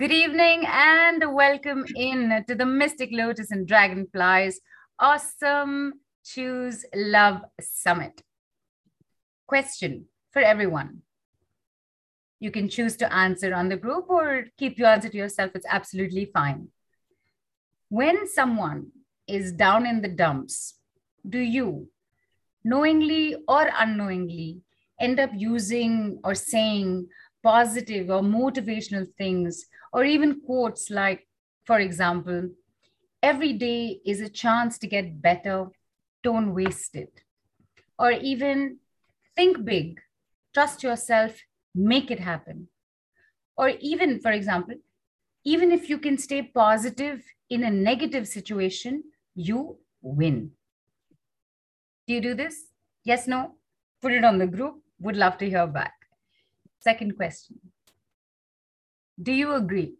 Good evening and welcome in to the Mystic Lotus and Dragonflies Awesome Choose Love Summit. Question for everyone. You can choose to answer on the group or keep your answer to yourself. It's absolutely fine. When someone is down in the dumps, do you, knowingly or unknowingly, end up using or saying positive or motivational things or even quotes like, for example, every day is a chance to get better, don't waste it. Or even think big, trust yourself, make it happen. Or even, for example, even if you can stay positive in a negative situation, you win. Do you do this? Yes, no? Put it on the group. Would love to hear back. Second question do you agree?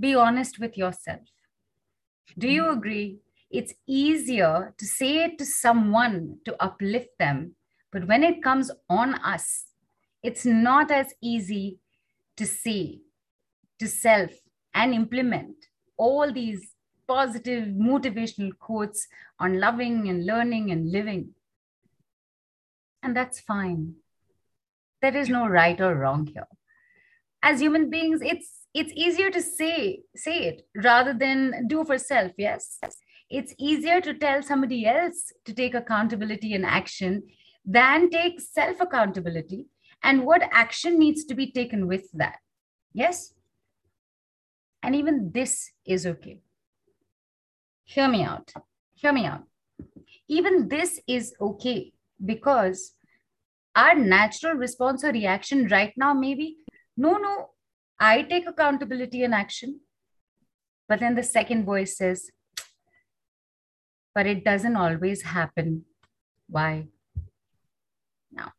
Be honest with yourself. Do you agree? It's easier to say it to someone to uplift them, but when it comes on us, it's not as easy to say to self and implement all these positive motivational quotes on loving and learning and living. And that's fine. There is no right or wrong here. As human beings it's it's easier to say say it rather than do for self yes. It's easier to tell somebody else to take accountability and action than take self accountability and what action needs to be taken with that yes? And even this is okay. Hear me out. Hear me out. Even this is okay because our natural response or reaction right now maybe no, no, I take accountability and action. But then the second voice says, but it doesn't always happen. Why? Now,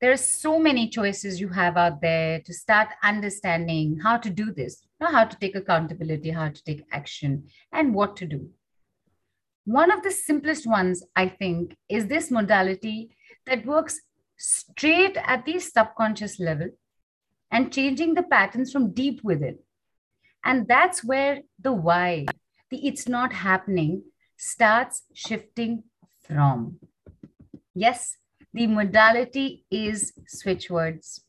there are so many choices you have out there to start understanding how to do this, how to take accountability, how to take action, and what to do. One of the simplest ones, I think, is this modality that works straight at the subconscious level and changing the patterns from deep within. And that's where the why, the it's not happening, starts shifting from. Yes, the modality is switch words.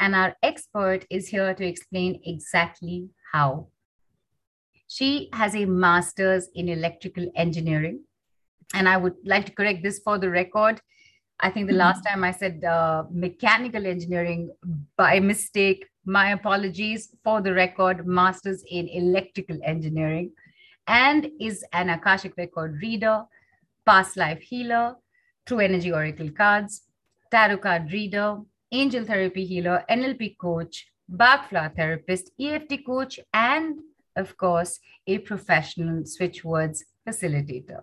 And our expert is here to explain exactly how. She has a master's in electrical engineering. And I would like to correct this for the record. I think the mm-hmm. last time I said uh, mechanical engineering by mistake. My apologies for the record, master's in electrical engineering, and is an Akashic record reader, past life healer, true energy oracle cards, tarot card reader, angel therapy healer, NLP coach, Bach flower therapist, EFT coach, and of course, a professional switch words facilitator.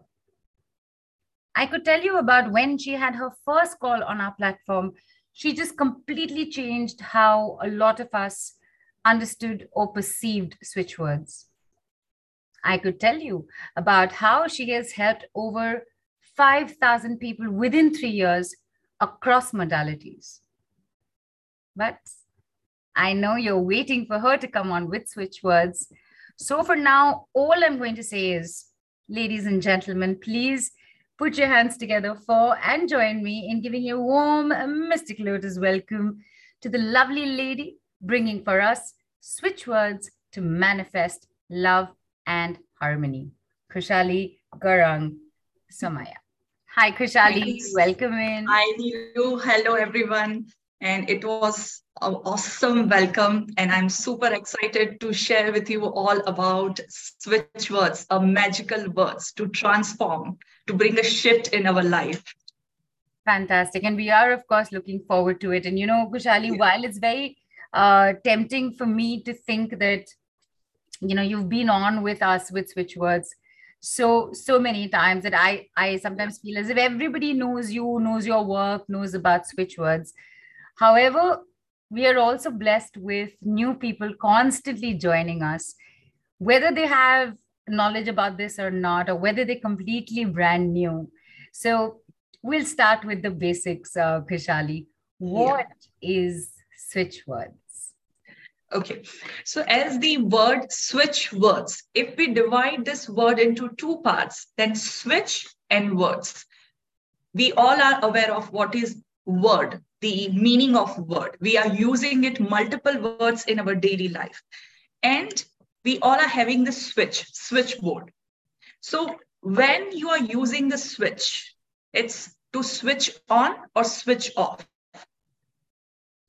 I could tell you about when she had her first call on our platform. She just completely changed how a lot of us understood or perceived switch words. I could tell you about how she has helped over 5,000 people within three years across modalities. But I know you're waiting for her to come on with switch words. So for now, all I'm going to say is, ladies and gentlemen, please Put your hands together for and join me in giving a warm Mystic Lotus welcome to the lovely lady bringing for us switch words to manifest love and harmony. Khushaali Gaurrang Somaiya. Hi, Khushaali. Welcome in. Hi, you. Hello, everyone. And it was an awesome welcome. And I'm super excited to share with you all about switch words, a magical words to transform, to bring a shift in our life. Fantastic. And we are, of course, looking forward to it. And, you know, Khushaali, yeah. while it's very uh, tempting for me to think that, you know, you've been on with us with switch words so so many times that i i sometimes feel as if everybody knows you knows your work knows about switch words however we are also blessed with new people constantly joining us, whether they have knowledge about this or not, or whether they're completely brand new. So we'll start with the basics, uh, Khushaali. What yeah. is switch words? Okay, so as the word switch words, if we divide this word into two parts, then switch and words. We all are aware of what is word, the meaning of word. We are using it multiple words in our daily life. And we all are having the switch, switchboard. So when you are using the switch, it's to switch on or switch off.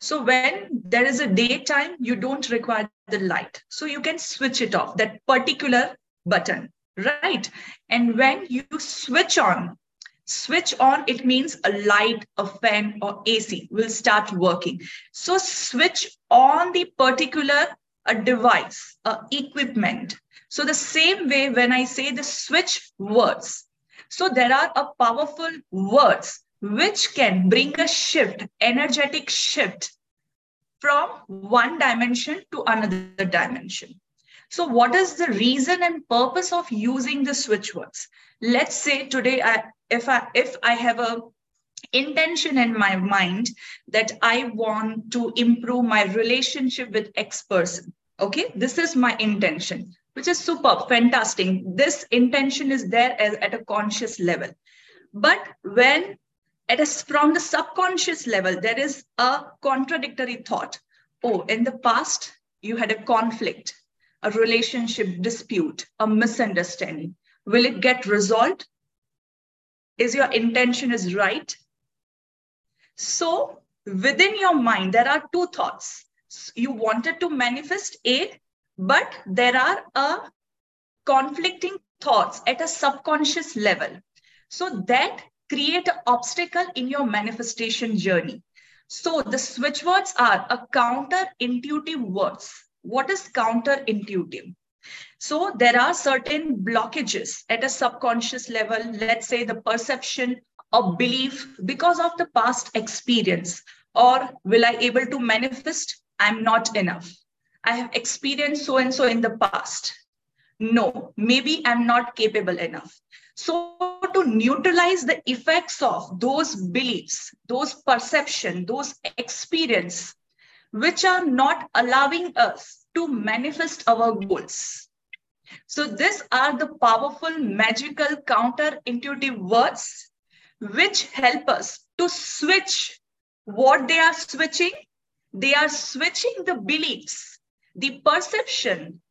So when there is a daytime, you don't require the light. So you can switch it off, that particular button, right? And when you switch on, switch on, it means a light, a fan or AC will start working. So switch on the particular a device, a equipment. So the same way when I say the switch words, so there are a powerful words which can bring a shift, energetic shift from one dimension to another dimension. So what is the reason and purpose of using the switch words? Let's say today, I, if, I, if I have a intention in my mind that I want to improve my relationship with X person. Okay, this is my intention, which is super fantastic. This intention is there as, at a conscious level. But when it is from the subconscious level, there is a contradictory thought. Oh, in the past, you had a conflict, a relationship dispute, a misunderstanding. Will it get resolved? Is your intention is right? So within your mind, there are two thoughts. You wanted to manifest A, but there are a conflicting thoughts at a subconscious level. So that create an obstacle in your manifestation journey. So the switch words are a counter-intuitive words. What is counter-intuitive? So there are certain blockages at a subconscious level, let's say the perception of belief because of the past experience, or will I able to manifest? I'm not enough. I have experienced so and so in the past. No, maybe I'm not capable enough. So to neutralize the effects of those beliefs, those perception, those experience, which are not allowing us to manifest our goals. So these are the powerful, magical, counter-intuitive words which help us to switch what they are switching. They are switching the beliefs, the perception,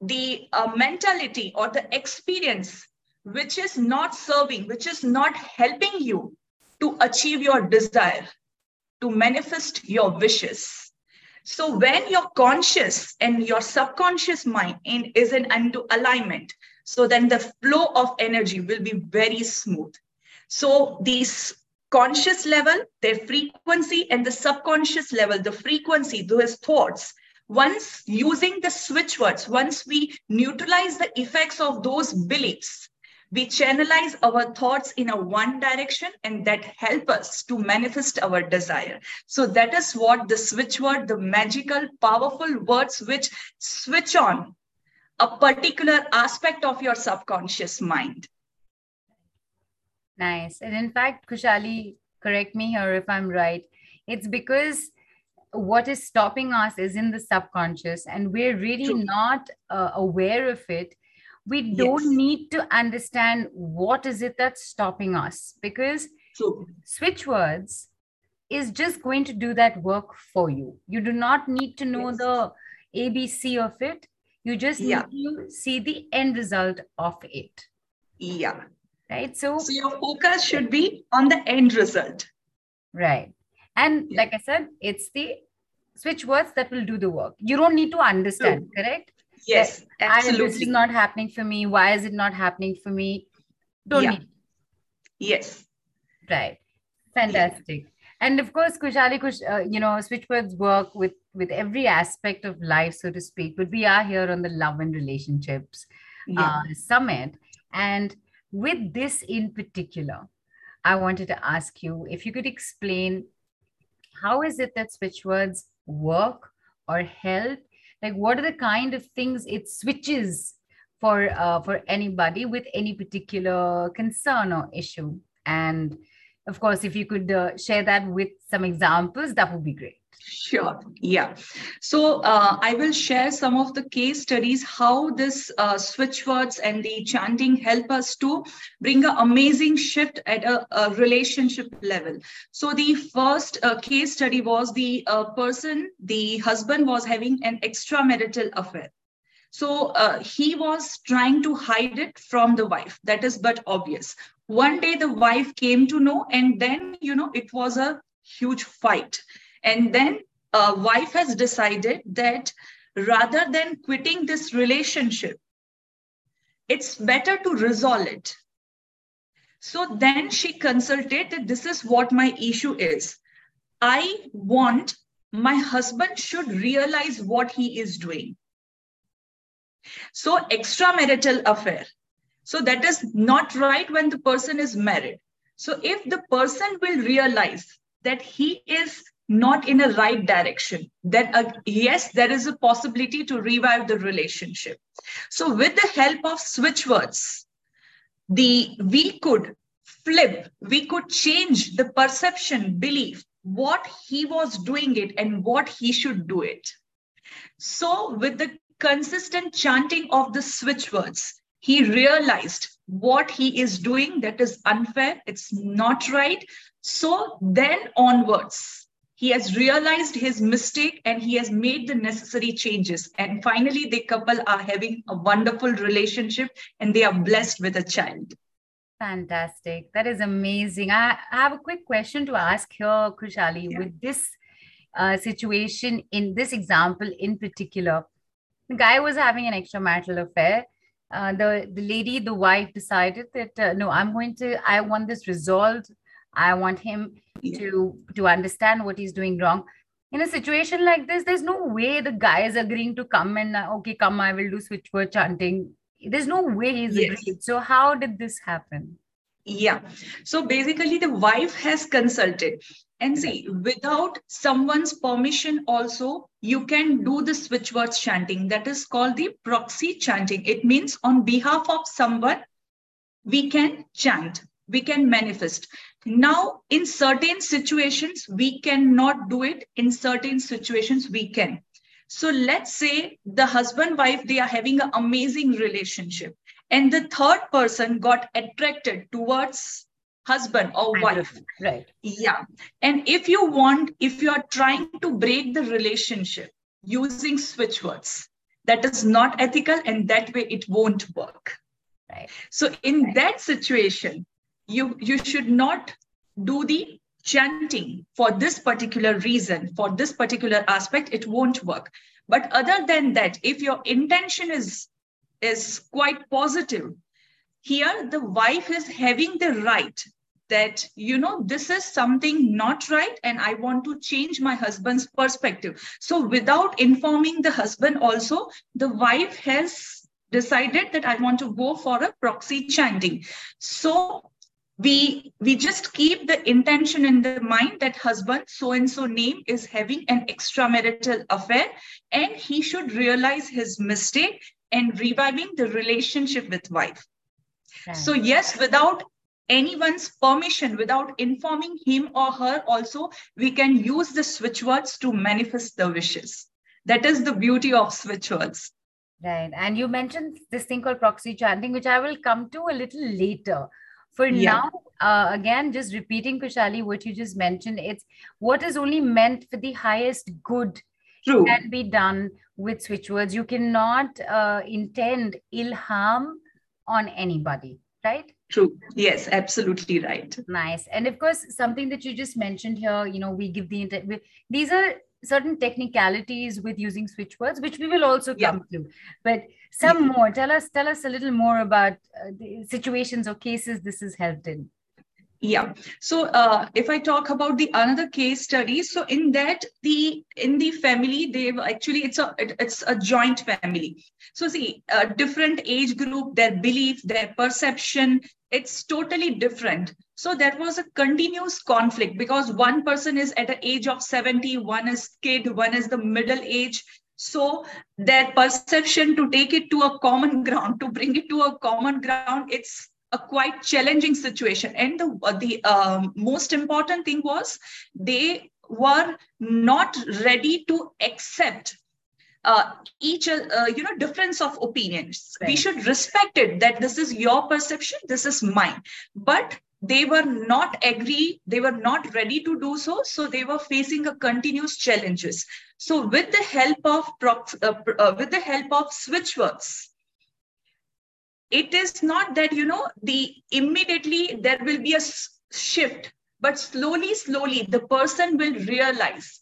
the uh, mentality or the experience which is not serving, which is not helping you to achieve your desire, to manifest your wishes. So when your conscious and your subconscious mind in, is in into alignment, so then the flow of energy will be very smooth. So these conscious level, their frequency, and the subconscious level, the frequency, those thoughts, once using the switch words, once we neutralize the effects of those beliefs, we channelize our thoughts in a one direction and that help us to manifest our desire. So that is what the switch word the magical powerful words which switch on a particular aspect of your subconscious mind. Nice. And in fact Khushaali correct me here if i'm right. It's because what is stopping us is in the subconscious and we're really True. not uh, aware of it we don't yes. need to understand what is it that's stopping us because True. switch words is just going to do that work for you you do not need to know yes. the abc of it you just yeah. need to see the end result of it yeah right so so your focus should be on the end result right and yeah. like i said it's the switch words that will do the work you don't need to understand True. correct yes absolutely. this is not happening for me. Why is it not happening for me? Don't yeah. need yes. Right. Fantastic. Yeah. and of course Khushaali Kush, uh, you know switchwords work with with every aspect of life so to speak but we are here on the love and relationships yeah. uh, summit. And with this in particular i wanted to ask you if you could explain how is it that switchwords work or help like what are the kind of things it switches for uh, for anybody with any particular concern or issue? And of course if you could uh, share that with some examples that would be great Sure. Yeah. So uh, I will share some of the case studies how this uh, switch words and the chanting help us to bring an amazing shift at a, a relationship level. So the first uh, case study was the uh, person, the husband was having an extramarital affair. So uh, he was trying to hide it from the wife. That is but obvious. One day the wife came to know, and then, you know, it was a huge fight and then a wife has decided that rather than quitting this relationship, it's better to resolve it. So then she consulted that this is what my issue is. I want my husband should realize what he is doing. So extramarital affair. So that is not right when the person is married. So if the person will realize that he is not in a right direction, then uh, yes, there is a possibility to revive the relationship. So with the help of switch words, the we could flip, we could change the perception, belief, what he was doing it and what he should do it. So with the consistent chanting of the switch words, he realized what he is doing that is unfair, it's not right. So then onwards, he has realized his mistake and he has made the necessary changes. And finally, the couple are having a wonderful relationship and they are blessed with a child. Fantastic. That is amazing. I, I have a quick question to ask here, Khushaali, Yeah. With this uh, situation, in this example in particular, the guy was having an extramarital affair. Uh, the, the lady, the wife decided that, uh, no, I'm going to, I want this resolved. I want him to to understand what he's doing wrong. In a situation like this there's no way the guy is agreeing to come and uh, okay come i will do switchword chanting. There's no way he's yes. agreed. So how did this happen? Yeah. So basically the wife has consulted and see without someone's permission also you can do the switch words chanting. That is called the proxy chanting. It means on behalf of someone we can chant we can manifest now, in certain situations, we cannot do it. In certain situations, we can. So let's say the husband wife, they are having an amazing relationship. And the third person got attracted towards husband or wife. Right. Yeah. And if you want, if you are trying to break the relationship using switch words, that is not ethical and that way it won't work. Right. So in right. that situation, you you should not do the chanting for this particular reason for this particular aspect it won't work. But other than that if your intention is is quite positive here the wife is having the right that you know this is something not right and i want to change my husband's perspective. So without informing the husband also the wife has decided that i want to go for a proxy chanting. So we we just keep the intention in the mind that husband so and so name is having an extramarital affair and he should realize his mistake and reviving the relationship with wife. Right. so yes without anyone's permission without informing him or her also we can use the switch words to manifest the wishes. That is the beauty of switch words. Right. And you mentioned this thing called proxy chanting which i will come to a little later for yeah. now uh, again just repeating Khushaali what you just mentioned it's what is only meant for the highest good True. can be done with switch words you cannot uh, intend ill harm on anybody right True. Yes, absolutely right. Nice. And of course, something that you just mentioned here, you know, we give the, these are certain technicalities with using switch words, which we will also come yeah. to. But some yeah. more, tell us, tell us a little more about uh, the situations or cases this has helped in. Yeah. So uh, if I talk about the another case study, so in that the in the family they've actually it's a it, it's a joint family. So see, a different age group, their belief, their perception, it's totally different. So there was a continuous conflict because one person is at the age of 70, one is kid, one is the middle age. So their perception to take it to a common ground, to bring it to a common ground, it's a quite challenging situation. And the, the um, most important thing was they were not ready to accept uh, each uh, you know difference of opinions right. we should respect it that this is your perception this is mine but they were not agree they were not ready to do so so they were facing a continuous challenges so with the help of uh, uh, with the help of switch words it is not that you know the immediately there will be a shift but slowly slowly the person will realize.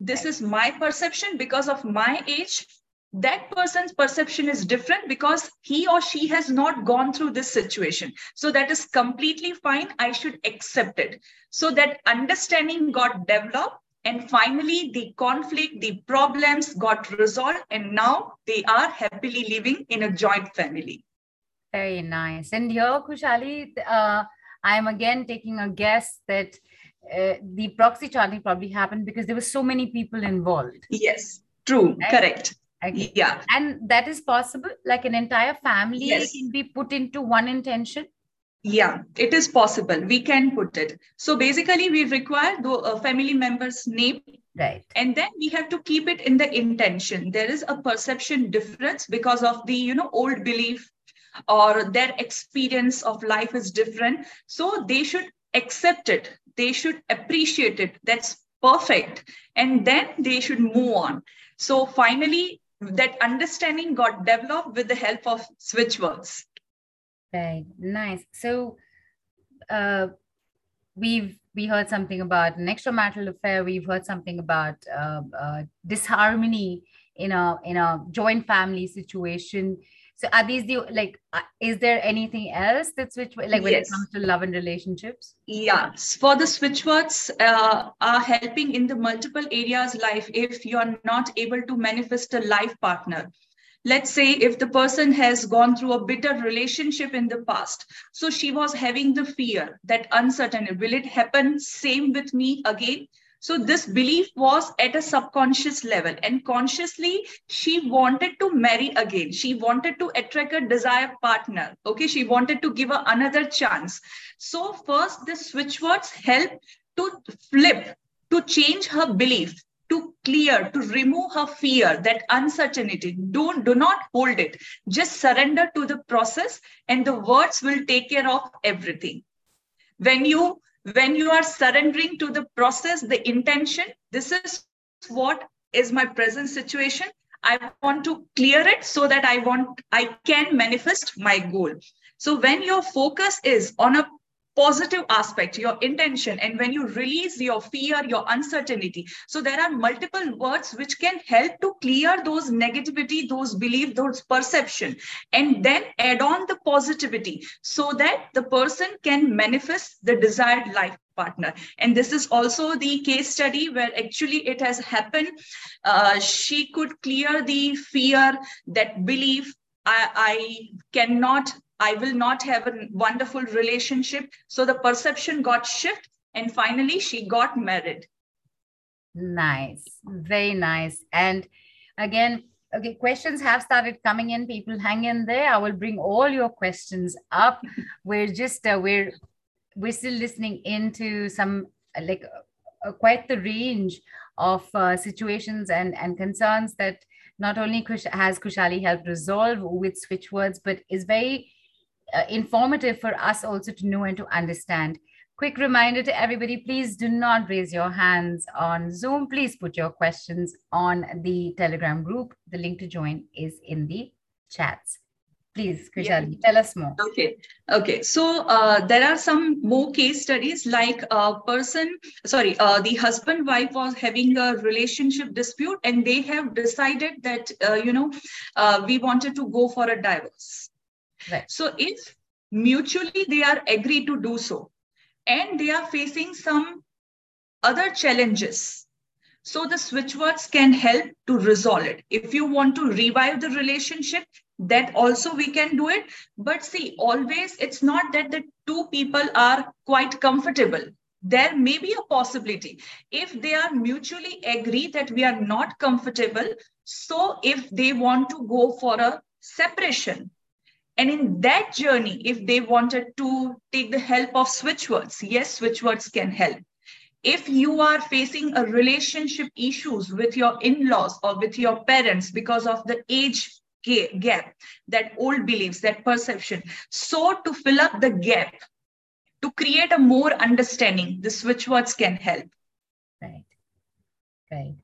This is my perception. Because of my age that person's perception is different because he or she has not gone through this situation. So that is completely fine. I should accept it. So that understanding got developed and finally the conflict the problems got resolved and now they are happily living in a joint family very nice and here Khushaali uh, i'm again taking a guess that uh, the proxy chanting probably happened because there were so many people involved. Yes, true, right? correct. Okay. Yeah. And that is possible? Like an entire family yes. can be put into one intention? Yeah, it is possible. We can put it. So basically, we require the uh, family member's name. Right. And then we have to keep it in the intention. There is a perception difference because of the, you know, old belief or their experience of life is different. So they should accept it. They should appreciate it. That's perfect. And then they should move on. So finally that understanding got developed with the help of switch words. Right. Nice. So uh we've we heard something about an extramarital affair. We've heard something about uh, uh, disharmony in a in a joint family situation so are these the like? Uh, is there anything else that's switch like when yes. it comes to love and relationships? Yeah, for the switch words uh, are helping in the multiple areas life. If you are not able to manifest a life partner, let's say if the person has gone through a bitter relationship in the past so she was having the fear that uncertainty will it happen same with me again so this belief was at a subconscious level and consciously she wanted to marry again. She wanted to attract a desired partner. Okay. She wanted to give her another chance. So first the switch words help to flip, to change her belief to clear to remove her fear that uncertainty don't do not hold it just surrender to the process and the words will take care of everything when you when you are surrendering to the process, the intention, this is what is my present situation. I want to clear it so that I want, I can manifest my goal. So when your focus is on a positive aspect, your intention, and when you release your fear, your uncertainty. So there are multiple words which can help to clear those negativity, those belief, those perception, and then add on the positivity so that the person can manifest the desired life partner and this is also the case study where actually it has happened uh, she could clear the fear that belief I, I cannot I will not have a wonderful relationship. So the perception got shift and finally she got married. Nice. Very nice. And again, okay, questions have started coming in. People hang in there. I will bring all your questions up. we're just, uh, we're, we're still listening into some like uh, quite the range of uh, situations and, and concerns that not only Kush- has Khushaali helped resolve with switch words, but is very uh, informative for us also to know and to understand. Quick reminder to everybody, please do not raise your hands on Zoom. Please put your questions on the Telegram group. The link to join is in the chats. Please, Khushaali, yeah. tell us more. Okay. Okay. So uh, there are some more case studies like a person, sorry, uh, the husband wife was having a relationship dispute and they have decided that, uh, you know, uh, we wanted to go for a divorce. Right. So if mutually they are agreed to do so and they are facing some other challenges, so the switch words can help to resolve it. If you want to revive the relationship, that also we can do it but see always it's not that the two people are quite comfortable there may be a possibility if they are mutually agree that we are not comfortable so if they want to go for a separation and in that journey if they wanted to take the help of switch words yes switch words can help. If you are facing a relationship issues with your in-laws or with your parents because of the age gap that old beliefs that perception so to fill up the gap to create a more understanding the switch words can help. Right. Right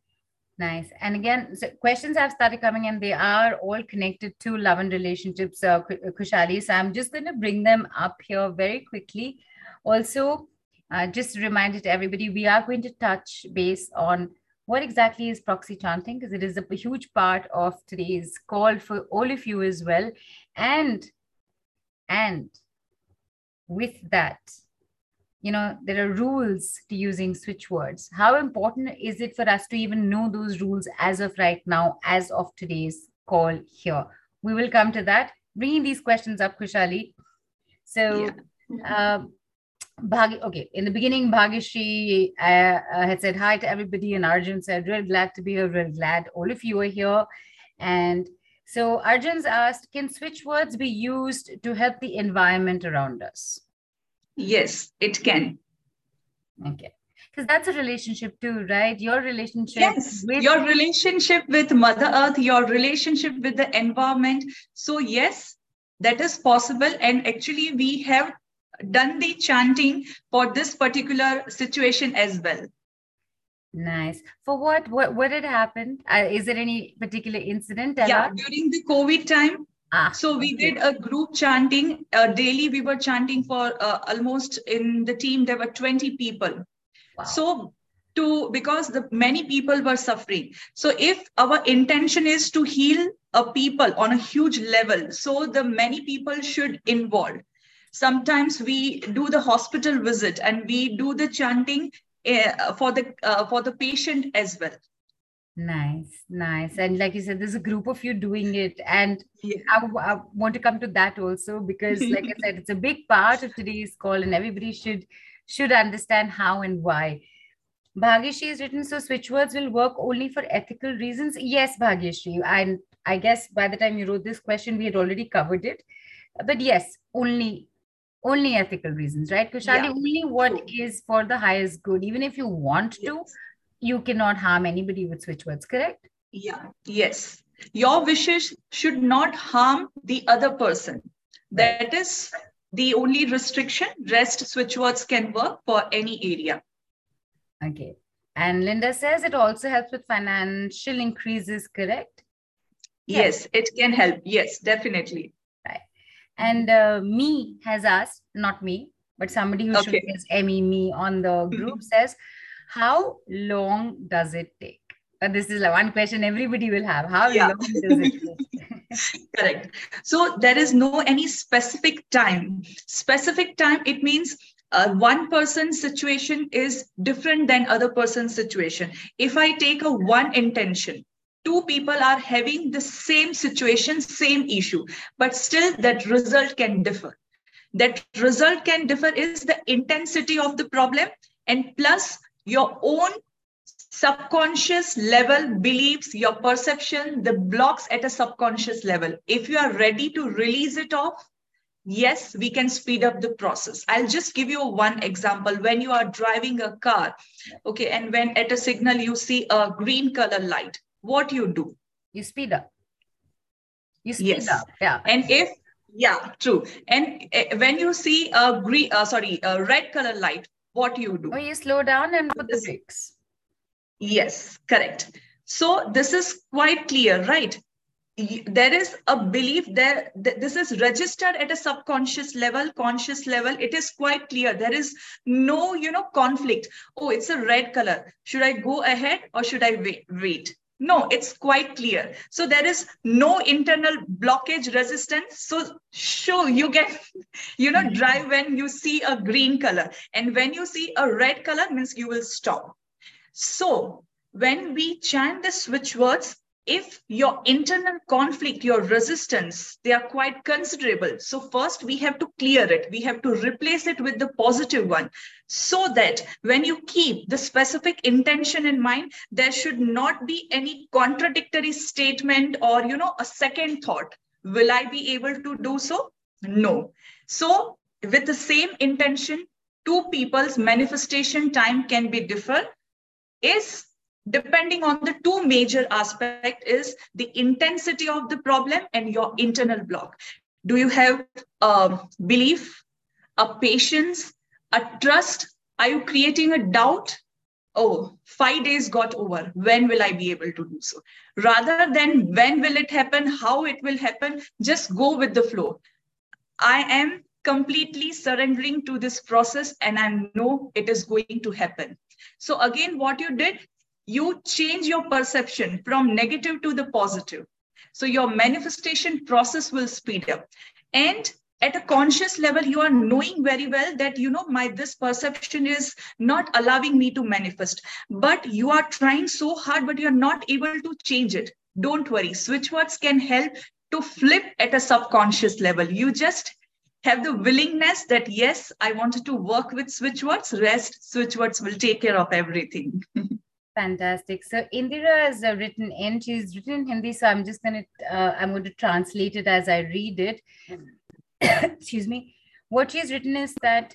nice. And again so questions have started coming and they are all connected to love and relationships uh, Khushaali. So i'm just going to bring them up here very quickly. Also uh, just to everybody, we are going to touch base on what exactly is proxy chanting because it is a huge part of today's call for all of you as well. And, and with that, you know, there are rules to using switch words. How important is it for us to even know those rules as of right now, as of today's call here? We will come to that. Bringing these questions up, Khushaali. So, yeah. uh, okay, in the beginning, Bhagyashri uh, uh, had said hi to everybody, and Arjun said, Real glad to be here, real glad all of you are here. And so Arjun's asked, Can switch words be used to help the environment around us? Yes, it can. Okay. Because that's a relationship too, right? Your relationship. Yes, with- your relationship with Mother Earth, your relationship with the environment. So, yes, that is possible. And actually, we have done the chanting for this particular situation as well. Nice. For what? What what had happened? Uh, is there any particular incident? Yeah, during the COVID time. Ah, so we okay. did a group chanting uh, daily. We were chanting for uh, almost in the team there were twenty people. Wow. So to because the many people were suffering. So if our intention is to heal a people on a huge level, so the many people should involve sometimes we do the hospital visit and we do the chanting uh, for the uh, for the patient as well nice nice and like you said there's a group of you doing it and yeah. I, I want to come to that also because like i said it's a big part of today's call and everybody should should understand how and why Bhagyashri is written so switch words will work only for ethical reasons. Yes, Bhagyashri. And I guess by the time you wrote this question, we had already covered it. But yes, only only ethical reasons, right? Khushaali, yeah. only what is for the highest good. Even if you want yes. to, you cannot harm anybody with switch words, correct? Yeah, yes. Your wishes should not harm the other person. That is the only restriction. Rest switch words can work for any area. Okay. And Linda says it also helps with financial increases, correct? Yes, yes it can help. Yes, definitely. Right. And uh, me has asked, not me, but somebody who okay. Emmy me on the mm-hmm. group says, how long does it take? Uh, this is one question everybody will have. How yeah. long does it take? Correct. So there is no any specific time. Specific time, it means uh, one person's situation is different than other person's situation. If I take a one intention, two people are having the same situation, same issue, but still that result can differ. That result can differ is the intensity of the problem and plus your own subconscious level beliefs, your perception, the blocks at a subconscious level. If you are ready to release it off, yes, we can speed up the process. I'll just give you one example. When you are driving a car, okay, and when at a signal you see a green color light, what you do? You speed up. You speed yes. up. Yeah. And if yeah, true. And uh, when you see a green, uh, sorry, a red color light, what you do? Oh, you slow down and put the brakes. Yes, correct. So this is quite clear, right? There is a belief there. This is registered at a subconscious level, conscious level. It is quite clear. There is no, you know, conflict. Oh, it's a red color. Should I go ahead or should I wait? Wait no, it's quite clear. So there is no internal blockage resistance. So sure, you can, you know, hmm. drive when you see a green color. And when you see a red color means you will stop. So when we chant the switch words, if your internal conflict, your resistance, they are quite considerable. So first we have to clear it. We have to replace it with the positive one so that when you keep the specific intention in mind, there should not be any contradictory statement or, you know, a second thought. Will I be able to do so? No. So with the same intention, two people's manifestation time can be different is depending on the two major aspect is the intensity of the problem and your internal block. Do you have a belief a patience a trust? Are you creating a doubt? Oh five days got over. When will i be able to do so? Rather than when will it happen how it will happen just go with the flow. I am completely surrendering to this process and i know it is going to happen. So again what you did you change your perception from negative to the positive. So your manifestation process will speed up. And at a conscious level, you are knowing very well that, you know, my this perception is not allowing me to manifest. But you are trying so hard, but you're not able to change it. Don't worry. Switch words can help to flip at a subconscious level. You just have the willingness that yes i wanted to work with switch words rest switch words will take care of everything Fantastic. So Indira has uh, written in. She's written in Hindi, so I'm just going to uh, I'm going to translate it as I read it. Excuse me. What she's written is that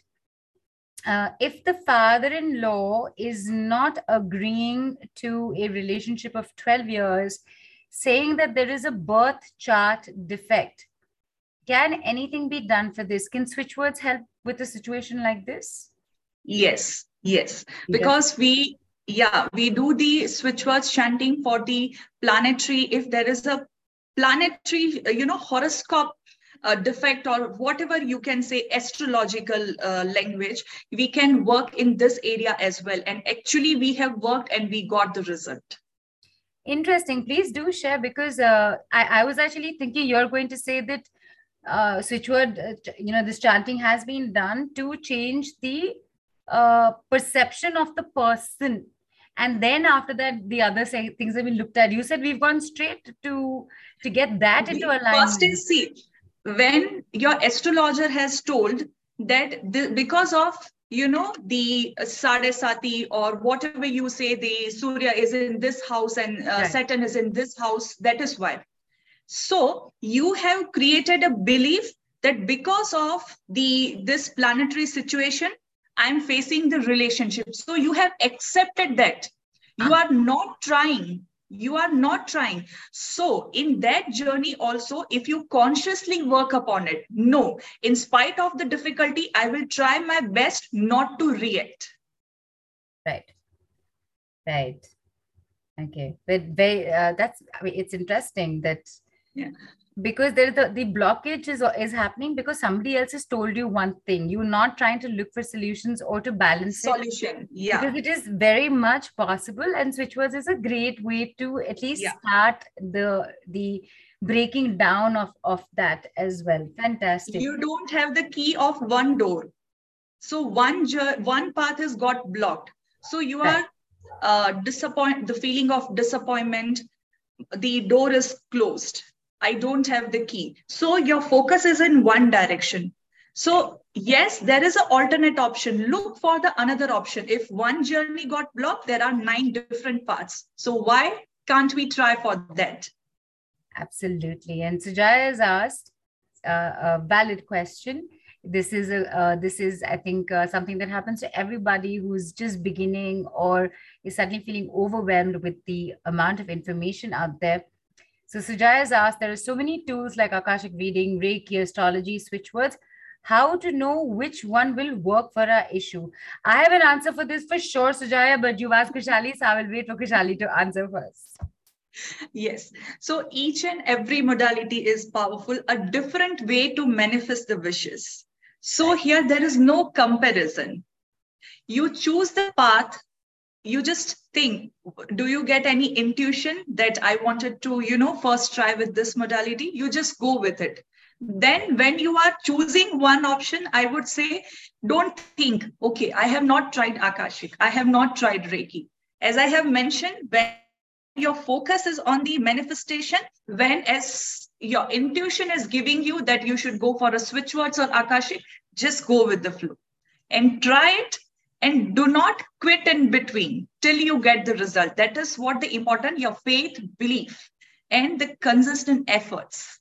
uh, if the father-in-law is not agreeing to a relationship of 12 years, saying that there is a birth chart defect, can anything be done for this? Can switch words help with a situation like this? Yes, yes, because yes. we yeah we do the switch words chanting for the planetary. If there is a planetary uh, you know horoscope uh, defect or whatever you can say astrological uh, language we can work in this area as well. And actually we have worked and we got the result. Interesting. Please do share because uh, I, I was actually thinking you're going to say that uh, switch word uh, you know this chanting has been done to change the uh, perception of the person and then after that the other say, things have been looked at. You said we've gone straight to to get that into alignment. first is see when your astrologer has told that the, because of you know the sade sati or whatever you say the surya is in this house and uh, right. saturn is in this house that is why. So you have created a belief that because of the this planetary situation i'm facing the relationship. So you have accepted that. You are not trying. You are not trying. So in that journey also if you consciously work upon it no in spite of the difficulty i will try my best not to react. Right. Right. Okay. But very uh, that's i mean it's interesting that yeah because there the, the blockage is, is happening because somebody else has told you one thing. You're not trying to look for solutions or to balance solution it. yeah. because it is very much possible. And switch switchwords is a great way to at least yeah. start the the breaking down of of that as well. Fantastic. You don't have the key of one door. So one one path has got blocked. So you are uh disappoint the feeling of disappointment the door is closed I don't have the key. So your focus is in one direction. So yes, there is an alternate option. Look for the another option. If one journey got blocked, there are nine different paths. So why can't we try for that? Absolutely. And Sujaya has asked uh, a valid question. This is a uh, this is I think uh, something that happens to everybody who's just beginning or is suddenly feeling overwhelmed with the amount of information out there so Sujaya has asked, there are so many tools like Akashic reading, Reiki, astrology, switch words. How to know which one will work for our issue? I have an answer for this for sure, Sujaya, but you've asked so I will wait for Khushaali to answer first. Yes. So each and every modality is powerful, a different way to manifest the wishes. So here there is no comparison. You choose the path you just think do you get any intuition that i wanted to you know first try with this modality? You just go with it. Then when you are choosing one option i would say don't think okay i have not tried akashic. I have not tried reiki. As i have mentioned when your focus is on the manifestation when as your intuition is giving you that you should go for a switch words or akashic just go with the flow. And try it and do not quit in between till you get the result that is what the important your faith belief and the consistent efforts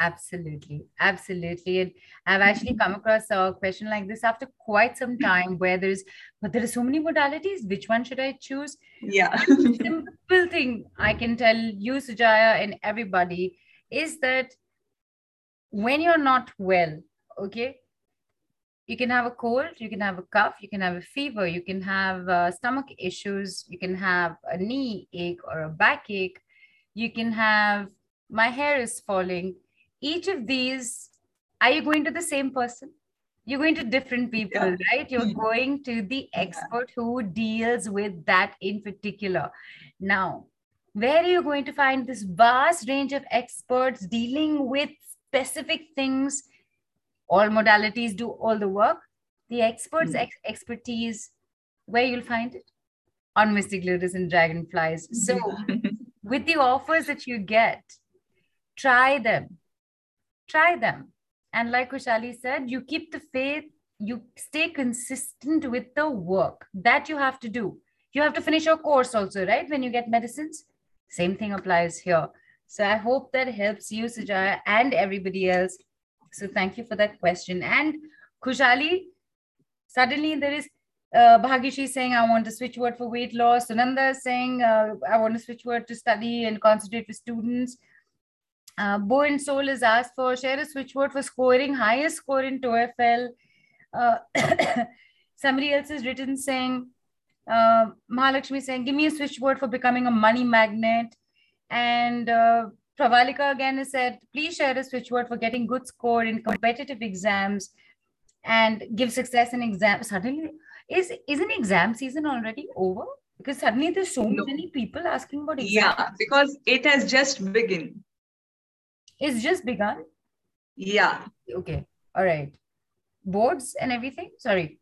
Absolutely, absolutely. And I've actually come across a question like this after quite some time where there's, but there are so many modalities. Which one should I choose? Yeah. Simple thing I can tell you, Sujaya, and everybody is that when you're not well, okay, you can have a cold, you can have a cough, you can have a fever, you can have uh, stomach issues, you can have a knee ache or a backache, you can have my hair is falling. Each of these are you going to the same person? You're going to different people yeah. right? You're going to the expert who deals with that in particular. Now where are you going to find this vast range of experts dealing with specific things all modalities do all the work the experts mm-hmm. ex- expertise where you'll find it on mystic lotus and dragonflies so with the offers that you get try them try them. And like Khushaali said, you keep the faith, you stay consistent with the work that you have to do. You have to finish your course also, right? When you get medicines, same thing applies here. So I hope that helps you, Sujaya, and everybody else. So thank you for that question. And Khushaali, suddenly there is uh, Bhagishi saying, I want to switch word for weight loss. Sunanda saying, uh, I want to switch word to study and concentrate with students. Uh, Buoyant Soul is asked for share a switch word for scoring highest score in TOEFL. Uh, somebody else is written saying, uh, Mahalakshmi saying, give me a switch word for becoming a money magnet. And uh, Pravalika again has said, please share a switch word for getting good score in competitive exams and give success in exams. Suddenly, is isn't exam season already over? Because suddenly there's so no. many people asking about exams. Yeah, because it has just begun. It's just begun? Yeah. Okay. All right. Boards and everything? Sorry.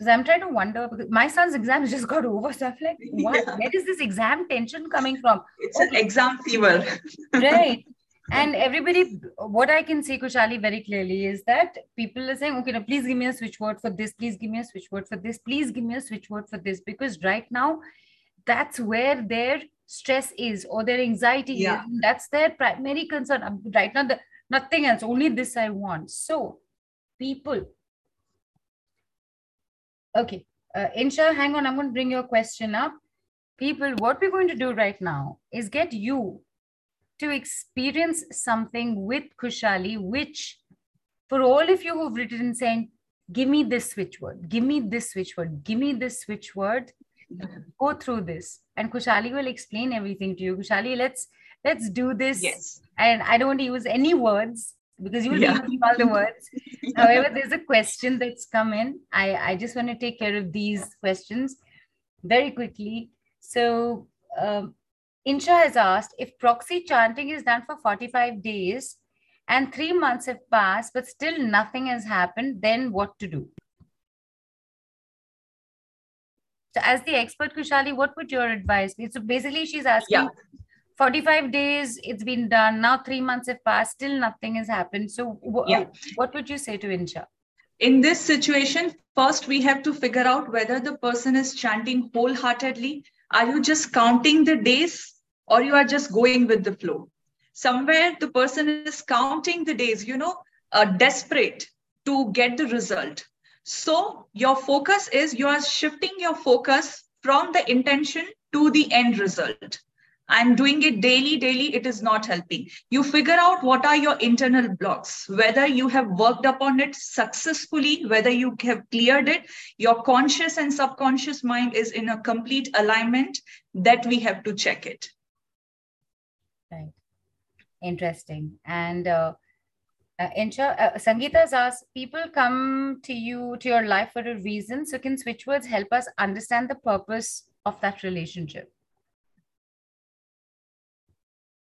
Because I'm trying to wonder because my son's exams just got over. So I'm like, what? Yeah. Where is this exam tension coming from? It's okay. an exam fever. right. And everybody, what I can say, Khushaali, very clearly is that people are saying, okay, now please give me a switch word for this, please give me a switch word for this, please give me a switch word for this. Because right now, that's where their stress is or their anxiety yeah. is. That's their primary concern. Um, right now, the, nothing else, only this I want. So, people. Okay, uh, Insha, hang on. I'm going to bring your question up. People, what we're going to do right now is get you to experience something with Khushaali, which for all of you who've written saying, give me this switch word, give me this switch word, give me this switch word, go through this. And khushaali will explain everything to you. Khushaali let's let's do this. Yes. And i don't use any words because you will yeah. use all the words however there's a question that's come in i i just want to take care of these questions very quickly so um, insha has asked if proxy chanting is done for 45 days and three months have passed but still nothing has happened then what to do So, as the expert, Khushaali, what would your advice be? So, basically, she's asking. Yeah. 45 days it's been done. Now three months have passed still nothing has happened. So w- yeah. what would you say to insha in this situation first we have to figure out whether the person is chanting wholeheartedly. Are you just counting the days or you are just going with the flow? Somewhere the person is counting the days you know uh, desperate to get the result. So your focus is you are shifting your focus from the intention to the end result. And doing it daily, daily, it is not helping. You figure out what are your internal blocks, whether you have worked upon it successfully, whether you have cleared it. Your conscious and subconscious mind is in a complete alignment that we have to check it. Right. Interesting. And uh, uh, Insha, uh, Sangeeta's asked, people come to you, to your life for a reason. So can switch words help us understand the purpose of that relationship?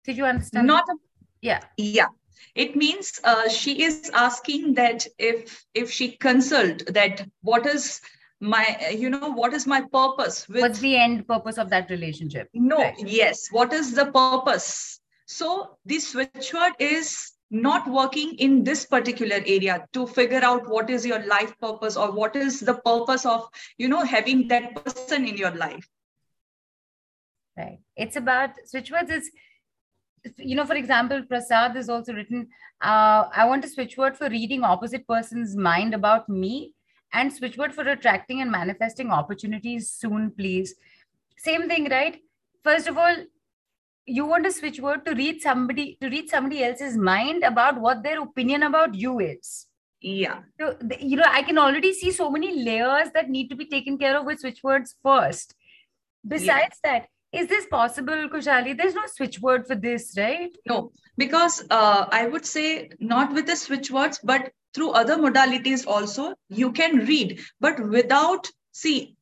Did you understand? Not, a, yeah. Yeah. It means uh, she is asking that if if she consult that what is my you know what is my purpose with, what's the end purpose of that relationship no right. yes what is the purpose so this switchword is not working in this particular area to figure out what is your life purpose or what is the purpose of you know having that person in your life right it's about switch words is you know, for example, Prasad is also written, uh, I want a switch word for reading opposite person's mind about me and switch word for attracting and manifesting opportunities soon, please. Same thing, right? First of all, you want a switch word to read somebody to read somebody else's mind about what their opinion about you is yeah so you know i can already see so many layers that need to be taken care of with switch words first besides yeah. that is this possible khushaali there's no switch word for this right? No because uh, i would say not with the switch words but through other modalities also you can read. But without see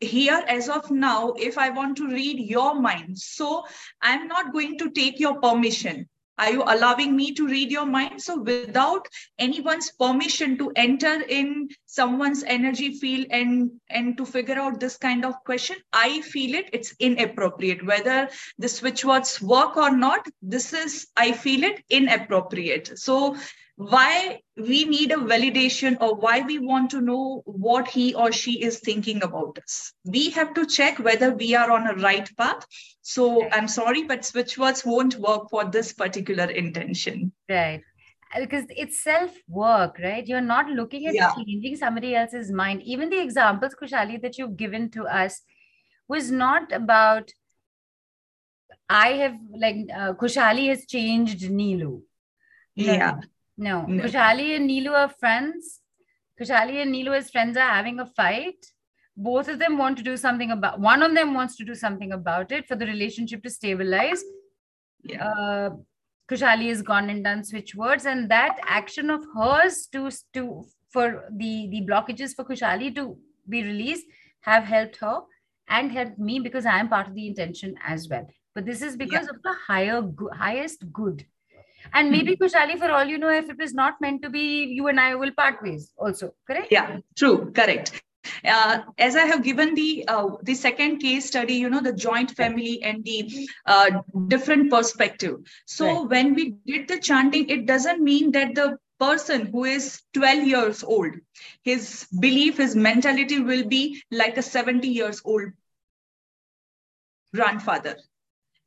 here as of now if i want to read your mind so i'm not going to take your permission are you allowing me to read your mind? So without anyone's permission to enter in someone's energy field and and to figure out this kind of question i feel it it's inappropriate. Whether the switch words work or not this is i feel it inappropriate. So why we need a validation or why we want to know what he or she is thinking about us. We have to check whether we are on a right path. So I'm sorry, but switch words won't work for this particular intention. Right. Because it's self work, right? You're not looking at yeah. changing somebody else's mind. Even the examples, Khushaali, that you've given to us was not about, I have like, uh, Khushaali has changed Neelu. Yeah. No. no. Khushaali and Neelu are friends. Khushaali and Neelu as friends are having a fight. Both of them want to do something about one of them wants to do something about it for the relationship to stabilize. Yeah. Uh, Khushaali has gone and done switch words, and that action of hers to to for the the blockages for Khushaali to be released have helped her and helped me because I am part of the intention as well. But this is because yeah. of the higher highest good and maybe mm-hmm. Khushaali, for all you know, if it was not meant to be, you and I will part ways also, correct? Yeah, true, correct. Uh, as I have given the uh, the second case study, you know, the joint family and the uh, different perspective. So right. when we did the chanting, it doesn't mean that the person who is 12 years old, his belief, his mentality will be like a 70 years old grandfather.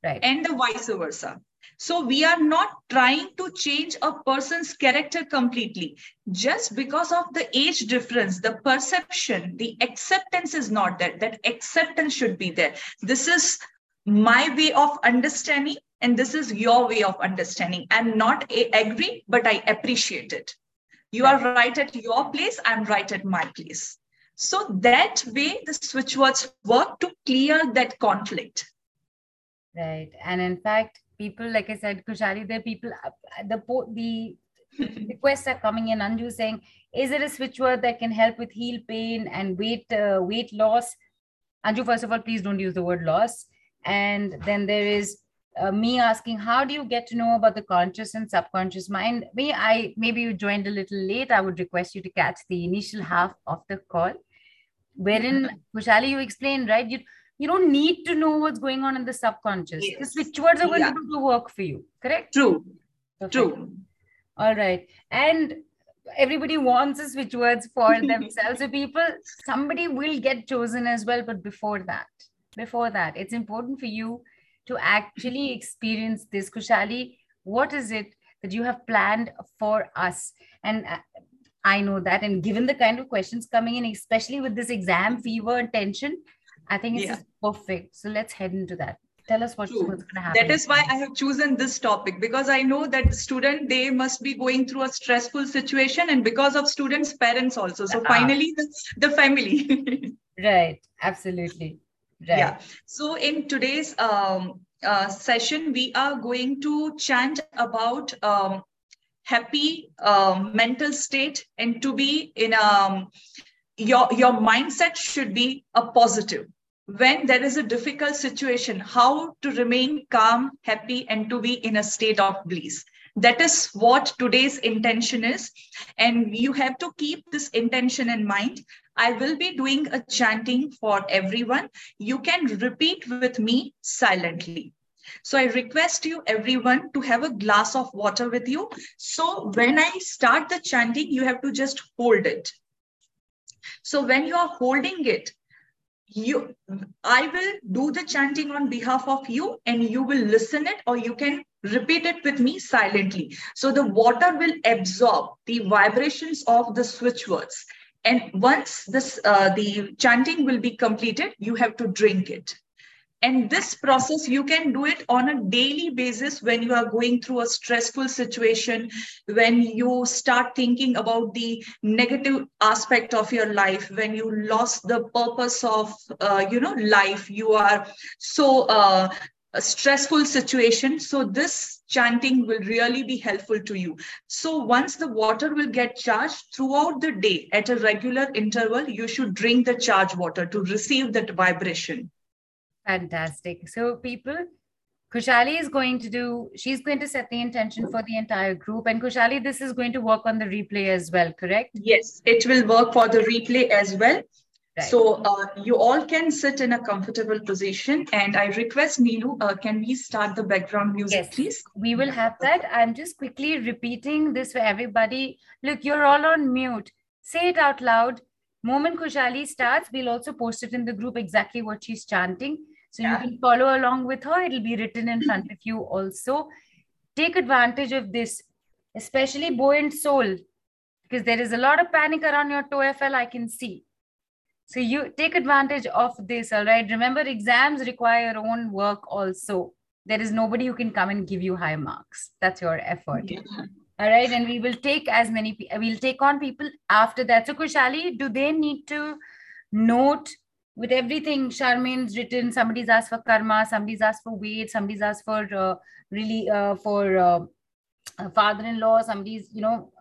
Right. And the vice versa. So we are not trying to change a person's character completely. Just because of the age difference, the perception, the acceptance is not there. That acceptance should be there. This is my way of understanding and this is your way of understanding. I'm not a- agree, but I appreciate it. You are right at your place, I'm right at my place. So that way the switch words work to clear that conflict. Right. And in fact, people, like I said, Khushaali, there are people, uh, the, the requests are coming in. Anju saying, is it a switch word that can help with heel pain and weight uh, weight loss? Anju, first of all, please don't use the word loss. And then there is uh, me asking, how do you get to know about the conscious and subconscious mind? Me, I maybe you joined a little late. I would request you to catch the initial half of the call, wherein Khushaali, you explained, right? You you don't need to know what's going on in the subconscious. Yes. The switch words are going yeah. to do the work for you. Correct? True. Perfect. True. All right. And everybody wants a switch words for themselves. so people, somebody will get chosen as well. But before that, before that, it's important for you to actually experience this. Khushaali, what is it that you have planned for us? And uh, I know that. And given the kind of questions coming in, especially with this exam fever and tension, I think it's yeah. perfect. So let's head into that. Tell us what's, what's going to happen. That is why I have chosen this topic because I know that student they must be going through a stressful situation, and because of students' parents also. So uh finally, the, the family. right. Absolutely. Right. Yeah. So in today's um, uh, session, we are going to chant about um, happy um, mental state and to be in a um, your your mindset should be a positive when there is a difficult situation how to remain calm happy and to be in a state of bliss. That is what today's intention is. And you have to keep this intention in mind. I will be doing a chanting for everyone. You can repeat with me silently. So I request you everyone to have a glass of water with you. So when I start the chanting, you have to just hold it. So when you are holding it, you i will do the chanting on behalf of you and you will listen it or you can repeat it with me silently. So the water will absorb the vibrations of the switch words. And once this uh, the chanting will be completed you have to drink it and this process you can do it on a daily basis when you are going through a stressful situation when you start thinking about the negative aspect of your life when you lost the purpose of uh, you know life. You are so uh, a stressful situation. So this chanting will really be helpful to you. So once the water will get charged throughout the day at a regular interval you should drink the charged water to receive that vibration fantastic so people Khushaali is going to do, she's going to set the intention for the entire group. And Khushaali, this is going to work on the replay as well, correct? Yes, it will work for the replay as well. Right. So uh, you all can sit in a comfortable position. And I request Neelu, uh, can we start the background music, yes, please? We will have that. I'm just quickly repeating this for everybody. Look, you're all on mute. Say it out loud. Moment Khushaali starts, we'll also post it in the group exactly what she's chanting. So yeah. you can follow along with her. It'll be written in front of you also. Take advantage of this, especially buoyant soul, because there is a lot of panic around your TOEFL, I can see so you take advantage of this, all right? Remember, exams require your own work also. There is nobody who can come and give you high marks. That's your effort. Yeah. All right. And we will take as many, we'll take on people after that. So, Khushaali, do they need to note with everything Charmaine's written? Somebody's asked for karma, somebody's asked for weight, somebody's asked for uh, really uh, for uh, father-in-law, somebody's, you know,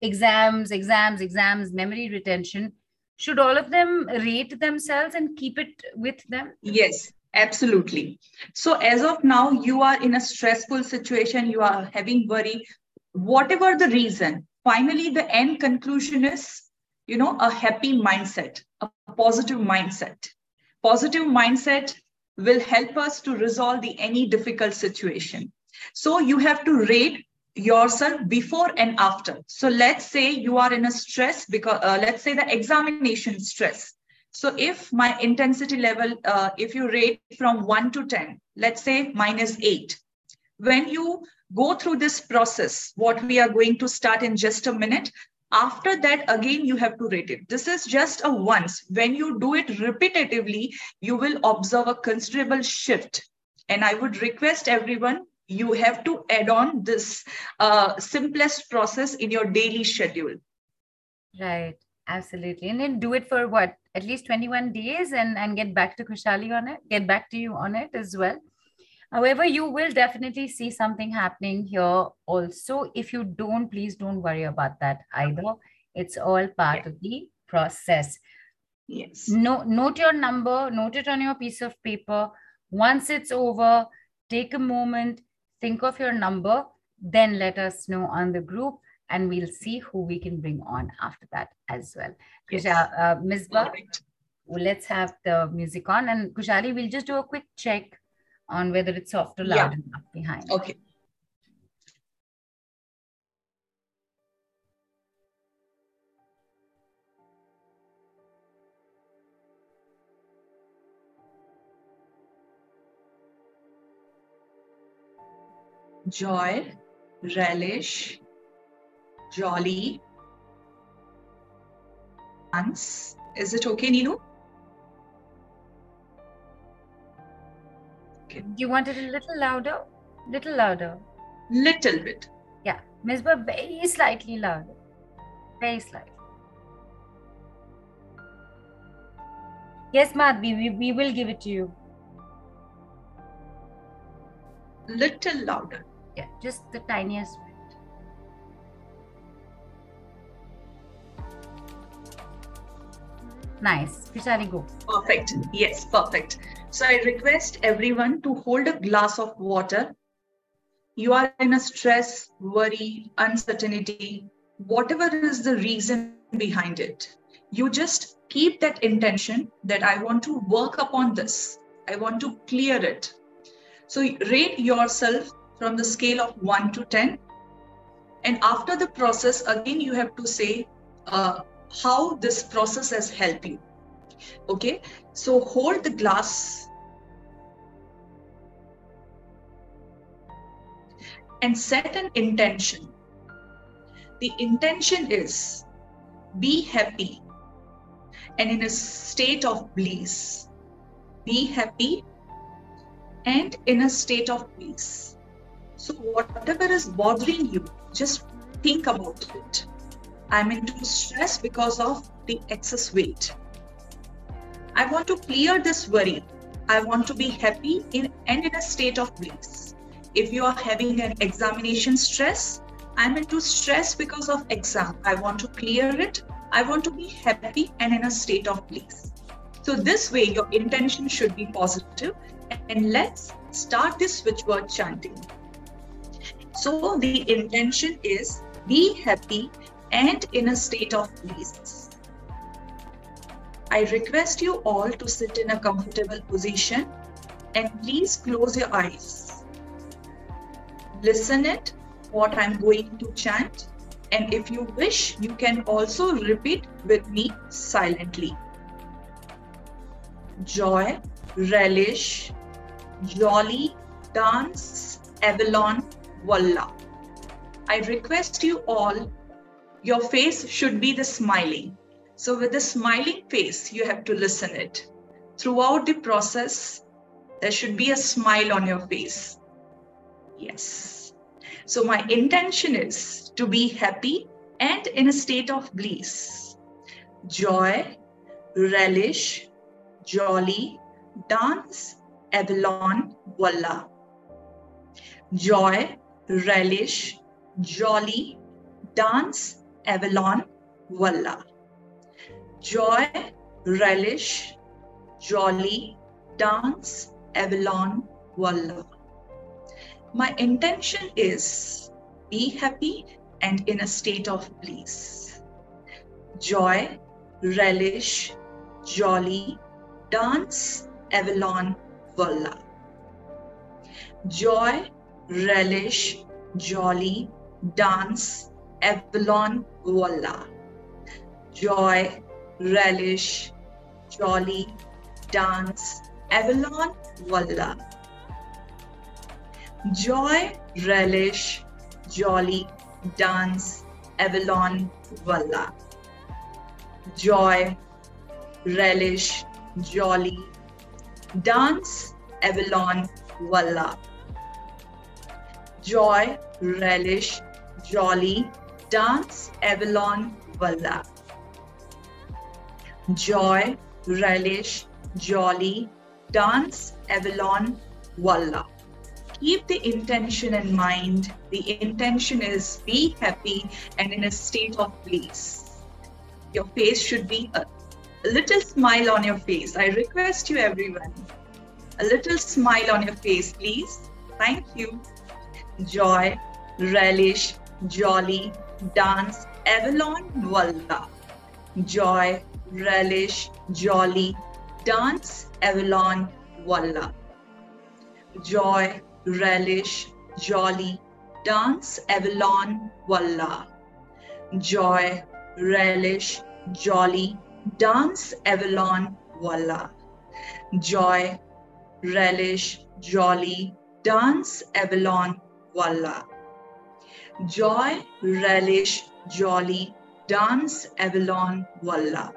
exams, exams, exams, memory retention. Should all of them rate themselves and keep it with them? Yes absolutely. So as of now you are in a stressful situation you are having worry. Whatever the reason finally the end conclusion is you know a happy mindset a positive mindset positive mindset will help us to resolve the any difficult situation so you have to rate yourself before and after. So let's say you are in a stress because uh, let's say the examination stress. So if my intensity level, uh, if you rate from one to 10, let's say minus eight, when you go through this process, what we are going to start in just a minute, after that, again, you have to rate it. This is just a once. When you do it repetitively, you will observe a considerable shift. And I would request everyone you have to add on this uh, simplest process in your daily schedule right absolutely and then do it for what at least 21 days and and get back to khushaali on it get back to you on it as well however you will definitely see something happening here also if you don't please don't worry about that either it's all part yeah. of the process yes no note your number note it on your piece of paper once it's over take a moment think of your number, then let us know on the group and we'll see who we can bring on after that as well. Yes. Kusha, uh, Misbah, let's have the music on. And Khushaali, we'll just do a quick check on whether it's soft or loud yeah. enough behind. Okay. joy, relish, jolly, dance. Is it okay, Neelu? Okay. You want it a little louder? Little louder. Little bit. Yeah. Misbah, very slightly louder. Very slightly. Yes, Madhvi, we, we will give it to you. Little louder. Yeah, just the tiniest bit. Nice. Khushaali, go. Perfect. Yes, perfect. So I request everyone to hold a glass of water. You are in a stress, worry, uncertainty, whatever is the reason behind it. You just keep that intention that I want to work upon this. I want to clear it. So rate yourself from the scale of 1 to 10. And after the process, again, you have to say uh, how this process has helped you. Okay, so hold the glass and set an intention. The intention is be happy and in a state of bliss. Be happy and in a state of peace. So, whatever is bothering you, just think about it. I'm into stress because of the excess weight. I want to clear this worry. I want to be happy in, and in a state of bliss. If you are having an examination stress, I'm into stress because of exam. I want to clear it. I want to be happy and in a state of bliss. So this way, your intention should be positive. And let's start this switch word chanting. So the intention is be happy and in a state of bliss. I request you all to sit in a comfortable position and please close your eyes. Listen it what I'm going to chant and if you wish you can also repeat with me silently. Joy, relish, jolly, dance, Avalon, Walla. I request you all, your face should be the smiling. So with a smiling face, you have to listen it. Throughout the process, there should be a smile on your face. Yes. So my intention is to be happy and in a state of bliss. Joy, relish, jolly, dance, Avalon, Walla. Joy, relish, jolly, dance, Avalon, Walla. Joy, relish, jolly, dance, Avalon, Walla. My intention is be happy and in a state of bliss. Joy, relish, jolly, dance, Avalon, Walla. Joy, relish, jolly, dance, Avalon, Walla. Joy, relish, jolly, dance, Avalon, Valla. Joy, relish, jolly, dance, Avalon, Valla. Joy, relish, jolly, dance, Avalon, Valla. Joy, relish, jolly, dance, Avalon, Walla. Joy, relish, jolly, dance, Avalon, Walla. Keep the intention in mind. The intention is be happy and in a state of bliss. Your face should be a, a little smile on your face. I request you, everyone. A little smile on your face, please. Thank you. Joy, relish, jolly, dance, Avalon, Walla. Joy, relish, jolly, dance, Avalon, Walla. Joy, relish, jolly, dance, Avalon, Walla. Joy, relish, jolly, dance, Avalon, Walla. Joy, relish, jolly, dance, Avalon, Walla. Joy, relish, jolly, dance, Avalon, Walla.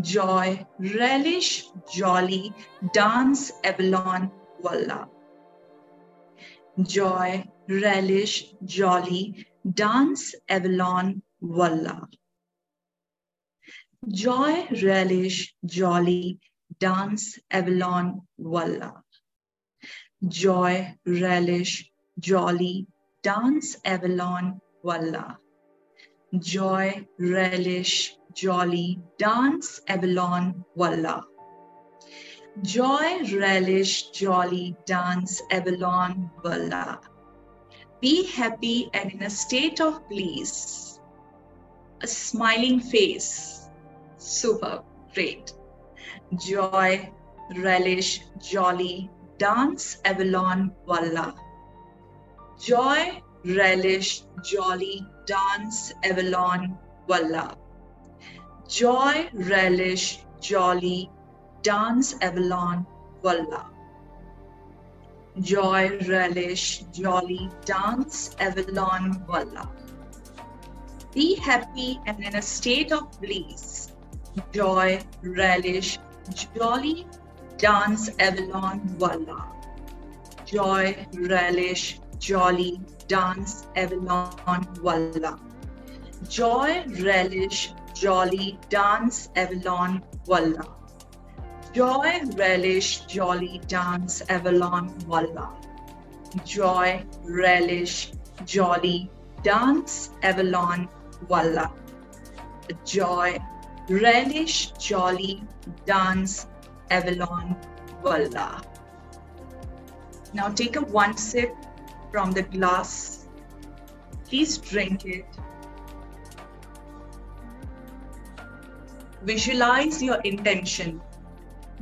Joy, relish, jolly, dance, Avalon, Walla. Joy, relish, jolly, dance, Avalon, Walla. Joy, relish, jolly, dance, Avalon, Walla. Joy, relish, jolly, dance, Avalon, Walla. Joy, relish, jolly, dance, Avalon, Walla. Joy, relish, jolly, dance, Avalon, Walla. Be happy and in a state of bliss. A smiling face. Super, great. Joy, relish, jolly, dance, Avalon, Walla. Joy, relish, jolly, dance, Avalon, Walla. Joy, relish, jolly, dance, Avalon, Valla. Joy, relish, jolly, dance, Avalon, Valla. Be happy and in a state of bliss. Joy, relish, jolly, dance, Avalon, Valla. Joy, relish, jolly, dance, Avalon, Valla. Joy, relish, jolly, dance, Avalon, Valla. Joy, relish, jolly, dance, Avalon, Valla. Joy, relish, jolly, dance, Avalon, Valla. Joy, relish, jolly, dance, Avalon, Valla. Now take a one sip from the glass. Please drink it. Visualize your intention.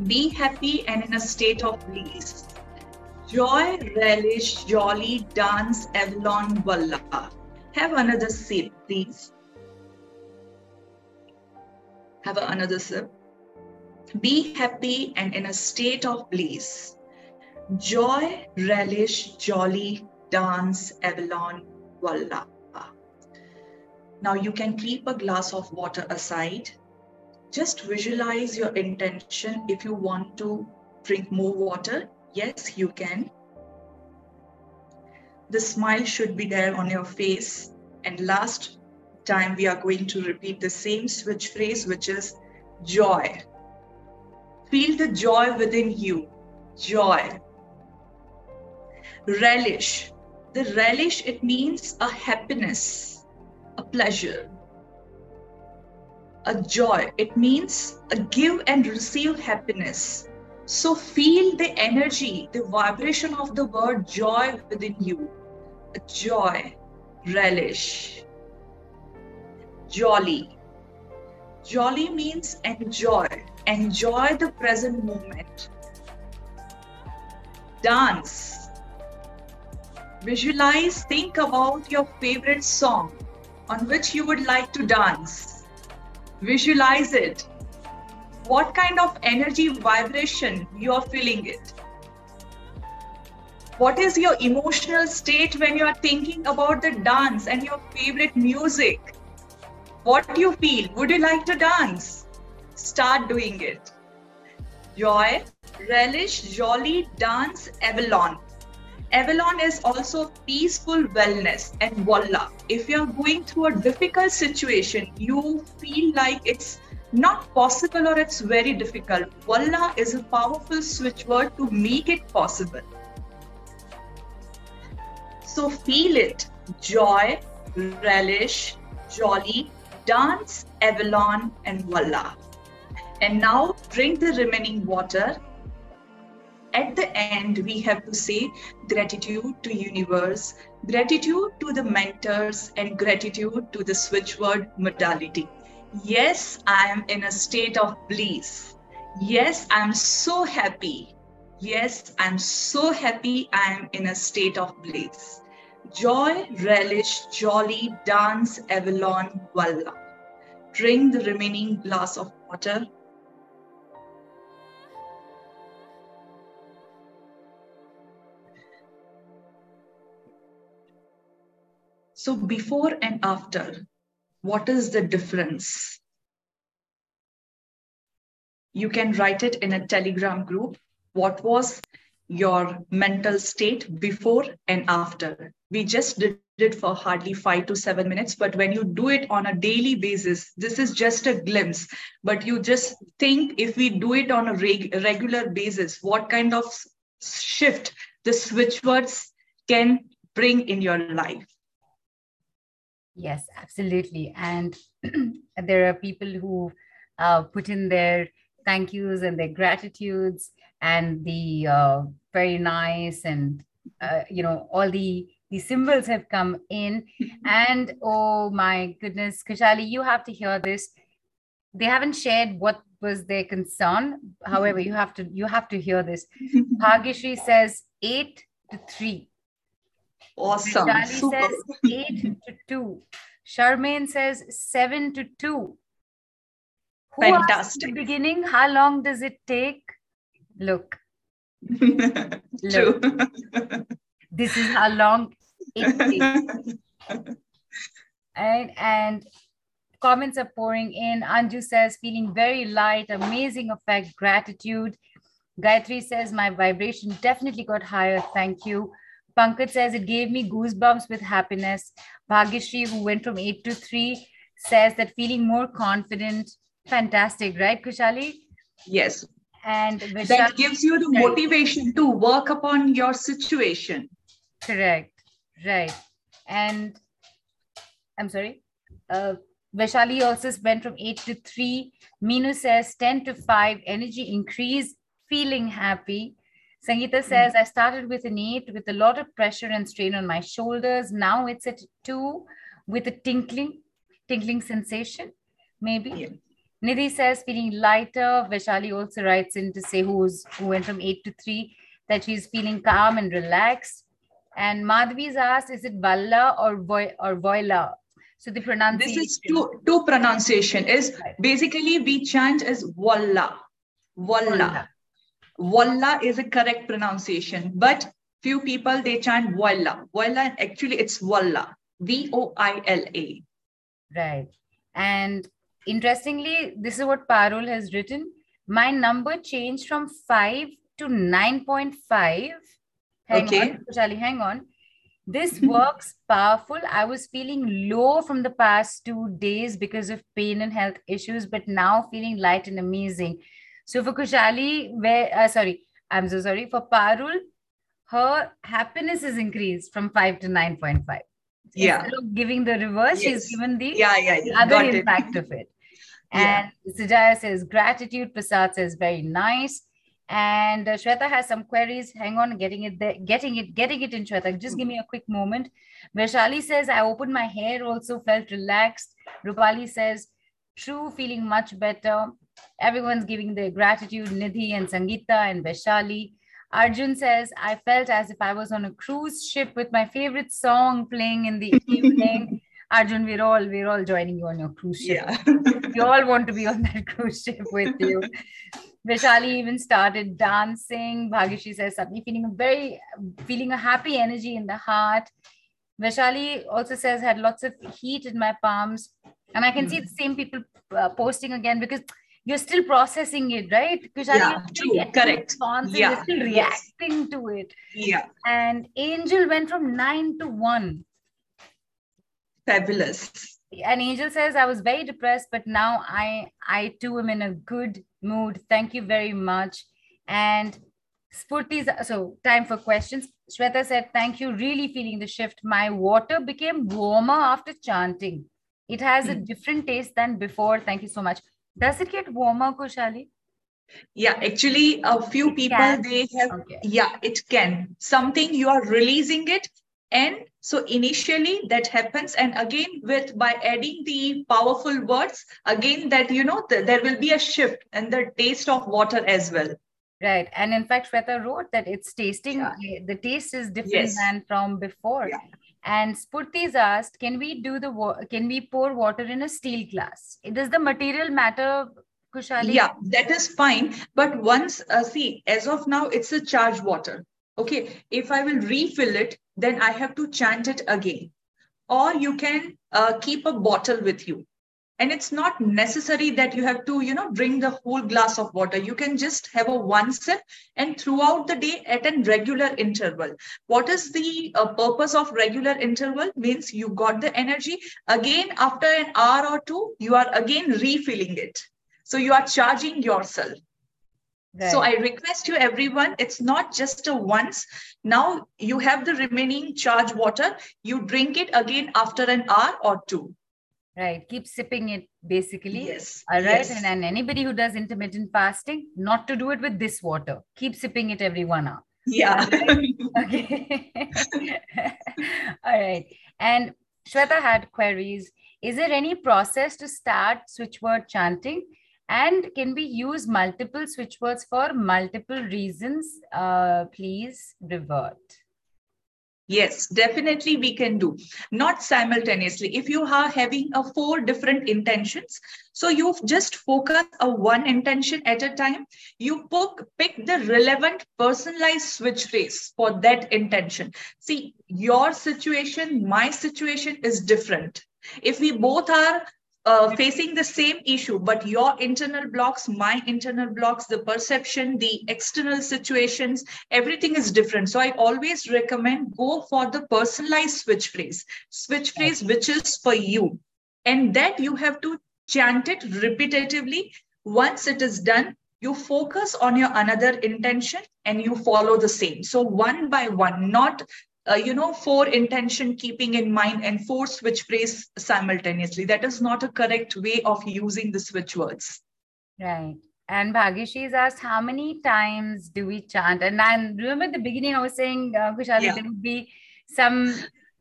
Be happy and in a state of bliss. Joy, relish, jolly, dance, Avalon, Valla. Have another sip, please. Have another sip. Be happy and in a state of bliss. Joy, relish, jolly, dance, Avalon, Valla. Now you can keep a glass of water aside. Just visualize your intention if you want to drink more water. Yes, you can. The smile should be there on your face. And last time, we are going to repeat the same switch phrase, which is joy. Feel the joy within you. Joy. Relish. The relish, it means a happiness, a pleasure, a joy. It means a give and receive happiness. So feel the energy, the vibration of the word joy within you. A joy, relish, jolly. Jolly means enjoy. Enjoy the present moment. Dance. Visualize, think about your favorite song on which you would like to dance. Visualize it. What kind of energy vibration you are feeling it? What is your emotional state when you are thinking about the dance and your favorite music? What do you feel? Would you like to dance? Start doing it. Joy, relish, jolly, dance, Avalon. Avalon is also peaceful wellness and Valla. If you're going through a difficult situation, you feel like it's not possible or it's very difficult. Valla is a powerful switch word to make it possible. So feel it joy, relish, jolly, dance, Avalon, and Valla. And now drink the remaining water. At the end, we have to say gratitude to universe, gratitude to the mentors, and gratitude to the switch word modality. Yes, I am in a state of bliss. Yes, I'm so happy. Yes, I'm so happy I am in a state of bliss. Joy, relish, jolly, dance, Avalon, Valla. Drink the remaining glass of water. So, before and after, what is the difference? You can write it in a Telegram group. What was your mental state before and after? We just did it for hardly five to seven minutes, but when you do it on a daily basis, this is just a glimpse. But you just think if we do it on a reg- regular basis, what kind of shift the switch words can bring in your life. Yes, absolutely. And there are people who uh, put in their thank yous and their gratitudes and the uh, very nice and uh, you know all the the symbols have come in. And oh my goodness khushaali you have to hear this. They haven't shared what was their concern. However you have to you have to hear this. Bhagyashri says 8 to 3 Awesome. Super. says 8 to 2. Charmaine says 7 to 2. Who Fantastic. the beginning, how long does it take? Look. True. this is how long it takes. and, and comments are pouring in. Anju says, feeling very light, amazing effect, gratitude. Gayatri says, my vibration definitely got higher. Thank you. Pankaj says, it gave me goosebumps with happiness. Bhagyashri, who went from eight to three, says that feeling more confident. Fantastic, right, Khushaali? Yes. And Vishali, that gives you the motivation to work upon your situation. Correct. Right. And I'm sorry. Uh, Vaishali also went from 8 to 3. Minu says 10 to 5, energy increase, feeling happy. Sangeeta hmm. says, I started with an 8 with a lot of pressure and strain on my shoulders. Now it's at 2 with a tinkling, tinkling sensation, maybe. Yeah. Nidhi says, feeling lighter. Vaishali also writes in to say who's who went from 8 to 3 that she's feeling calm and relaxed. And Madhvi's asked, is it Valla or, Vo- or Voila? So the pronunciation. This is two, two pronunciation. Is basically we chant as Walla. Walla. Walla is a correct pronunciation, but few people they chant Walla. Walla actually it's Walla. V-O-I-L-A. Right. And interestingly, this is what Parul has written. My number changed from 5 to 9.5. Hang okay. on, Charlie, hang on. This works powerful. I was feeling low from the past two days because of pain and health issues, but now feeling light and amazing. So for Khushaali, where uh, sorry, I'm so sorry. For Parul, her happiness is increased from five to nine point five. Yeah. Instead of giving the reverse, yes. she's given the yeah, yeah, yeah. other Got impact it. of it. And yeah. Sujaya says gratitude. Prasad says very nice. And uh, Shweta has some queries. Hang on, getting it there, getting it, getting it in Shweta. Just give me a quick moment. Vaishali says, I opened my hair, also felt relaxed. Rupali says, true, feeling much better. Everyone's giving their gratitude, Nidhi and Sangeeta and Vaishali. Arjun says, I felt as if I was on a cruise ship with my favorite song playing in the evening. Arjun, we're all we're all joining you on your cruise ship. Yeah. we all want to be on that cruise ship with you. Vishali even started dancing. Bhagishi says something feeling a very feeling a happy energy in the heart. Vishali also says had lots of heat in my palms, and I can mm. see the same people uh, posting again because you're still processing it, right? Vaishali, yeah, true, correct. Yeah, you're still reacting to it. Yeah. And Angel went from nine to one. Fabulous. And Angel says I was very depressed, but now I I too am in a good mood. Thank you very much. And Spurti's, so time for questions. Shweta said, thank you. Really feeling the shift. My water became warmer after chanting. It has a hmm. different taste than before. Thank you so much. Does it get warmer, Khushaali? Yeah, actually, a few it people can. they have. Okay. Yeah, it can. Something you are releasing it, and so initially that happens and again with by adding the powerful words again that you know th- there will be a shift in the taste of water as well right and in fact Shweta wrote that it's tasting yeah. The taste is different yes. than from before yeah. And Spurti's asked can we do the wa- can we pour water in a steel glass does the material matter Khushaali? Yeah, that is fine. But once, uh, see, as of now, it's a charged water. Okay, if I will refill it, then I have to chant it again. Or you can uh, keep a bottle with you. And it's not necessary that you have to, you know, drink the whole glass of water. You can just have a one sip and throughout the day at a regular interval. What is the uh, purpose of regular interval? Means you got the energy. Again, after an hour or two, you are again refilling it. So you are charging yourself. Right. So I request you, everyone, it's not just a once. Now you have the remaining charged water. You drink it again after an hour or two. Right. Keep sipping it basically. Yes. All right. Yes. And, and anybody who does intermittent fasting, not to do it with this water. Keep sipping it every one hour. Yeah. okay. All right. And Shweta had queries. Is there any process to start switch word chanting? and can we use multiple switch words for multiple reasons? Uh, please revert. Yes, definitely we can do. Not simultaneously. If you are having a four different intentions, so you just focus a one intention at a time. You pick, the relevant personalized switch phrase for that intention. See, your situation, my situation is different. If we both are uh, facing the same issue, but your internal blocks, my internal blocks, the perception, the external situations, everything is different. So I always recommend go for the personalized switch phrase, switch phrase which is for you. And that you have to chant it repetitively. Once it is done, you focus on your another intention and you follow the same. So one by one, not uh, you know, four intention keeping in mind and four switch phrase simultaneously. That is not a correct way of using the switch words. Right. And Bhagishi is asked, how many times do we chant? And I remember at the beginning, I was saying, uh, yeah. there would be some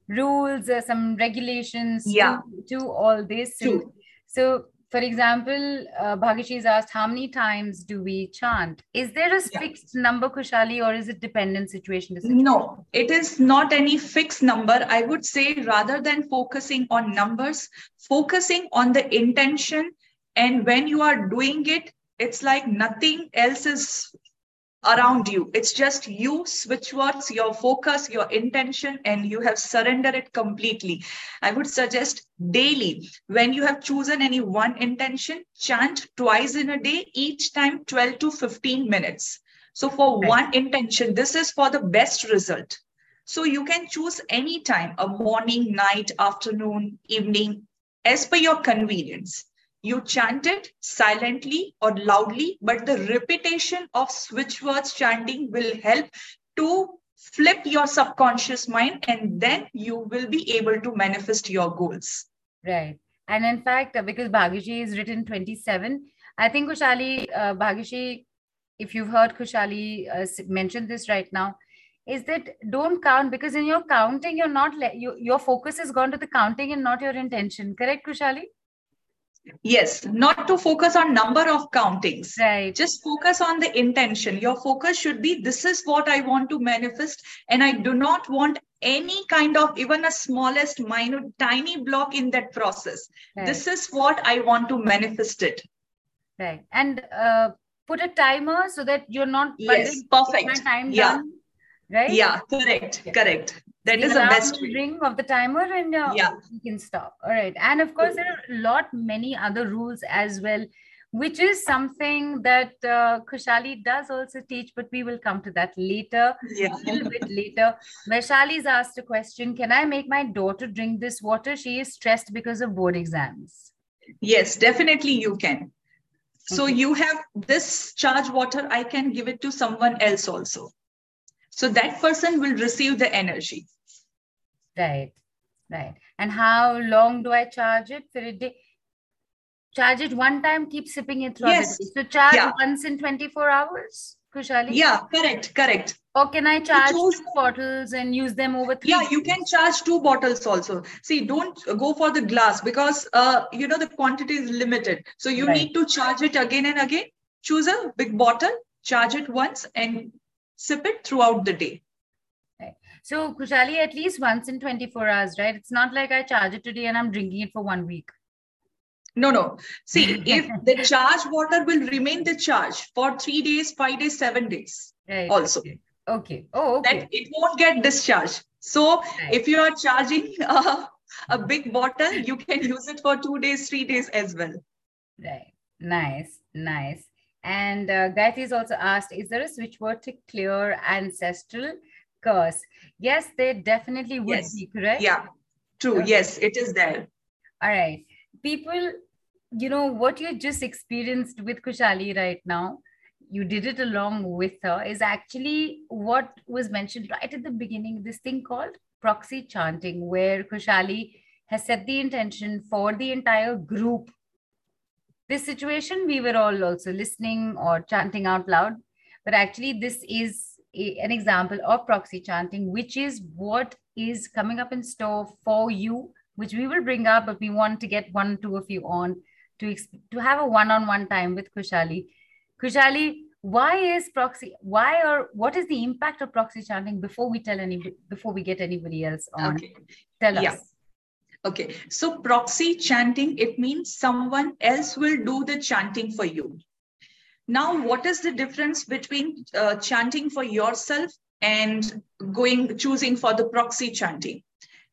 rules, uh, some regulations yeah. to, to all this. True. So, for example, uh, Bhagishi is asked, how many times do we chant? Is there a yeah. fixed number, Khushaali, or is it dependent situation, situation? No, it is not any fixed number. I would say rather than focusing on numbers, focusing on the intention. And when you are doing it, it's like nothing else is around you. It's just you, switch words, your focus, your intention, and you have surrendered it completely. I would suggest daily, when you have chosen any one intention, chant twice in a day, each time 12 to 15 minutes. So for one intention, this is for the best result. So you can choose any time, a morning, night, afternoon, evening, as per your convenience you chant it silently or loudly, but the repetition of switch words chanting will help to flip your subconscious mind and then you will be able to manifest your goals. Right. And in fact, because Bhagishi is written 27, I think Khushaali, uh, if you've heard Khushaali uh, mention this right now, is that don't count because in your counting, you're not, le- you, your focus has gone to the counting and not your intention. Correct, Khushaali? Yes, not to focus on number of countings. Right. Just focus on the intention. Your focus should be this is what I want to manifest, and I do not want any kind of even a smallest minute tiny block in that process. Right. This is what I want to manifest it. Right. And uh, put a timer so that you're not yes, perfect. My time yeah. done. Right? Yeah, correct. Yeah. Correct. That is the best ring of the timer and uh, yeah. you can stop. All right. And of course, there are a lot many other rules as well, which is something that uh, Khushaali does also teach, but we will come to that later, yeah. a little bit later. Vaishali's asked a question Can I make my daughter drink this water? She is stressed because of board exams. Yes, definitely you can. So okay. you have this charge water, I can give it to someone else also. So that person will receive the energy. Right, right. And how long do I charge it for a day? Charge it one time, keep sipping it throughout yes. the day. So charge yeah. once in 24 hours, Khushaali? Yeah, correct, correct. Or can I charge two bottles and use them over three? Yeah, you can charge two bottles also. See, don't go for the glass because, uh, you know, the quantity is limited. So you right. need to charge it again and again. Choose a big bottle, charge it once and sip it throughout the day. So, Khushaali, at least once in 24 hours, right? It's not like I charge it today and I'm drinking it for one week. No, no. See, if the charge water will remain the charge for three days, five days, seven days right. also. Okay. okay. Oh, okay. That it won't get discharged. So, right. if you are charging a, a big bottle, you can use it for two days, three days as well. Right. Nice. Nice. And uh, Gayatri is also asked, is there a switch word to clear ancestral curse? Yes, they definitely would yes. be, correct? Yeah, true. Okay. Yes, it is there. All right. People, you know, what you just experienced with Khushaali right now, you did it along with her, is actually what was mentioned right at the beginning, this thing called proxy chanting, where Khushaali has set the intention for the entire group this situation, we were all also listening or chanting out loud. But actually, this is a, an example of proxy chanting, which is what is coming up in store for you, which we will bring up, but we want to get one, two of you on to, to have a one on one time with Khushaali. Khushaali, why is proxy why or what is the impact of proxy chanting before we tell any before we get anybody else on okay. tell us yeah. okay so proxy chanting it means someone else will do the chanting for you now what is the difference between uh, chanting for yourself and going choosing for the proxy chanting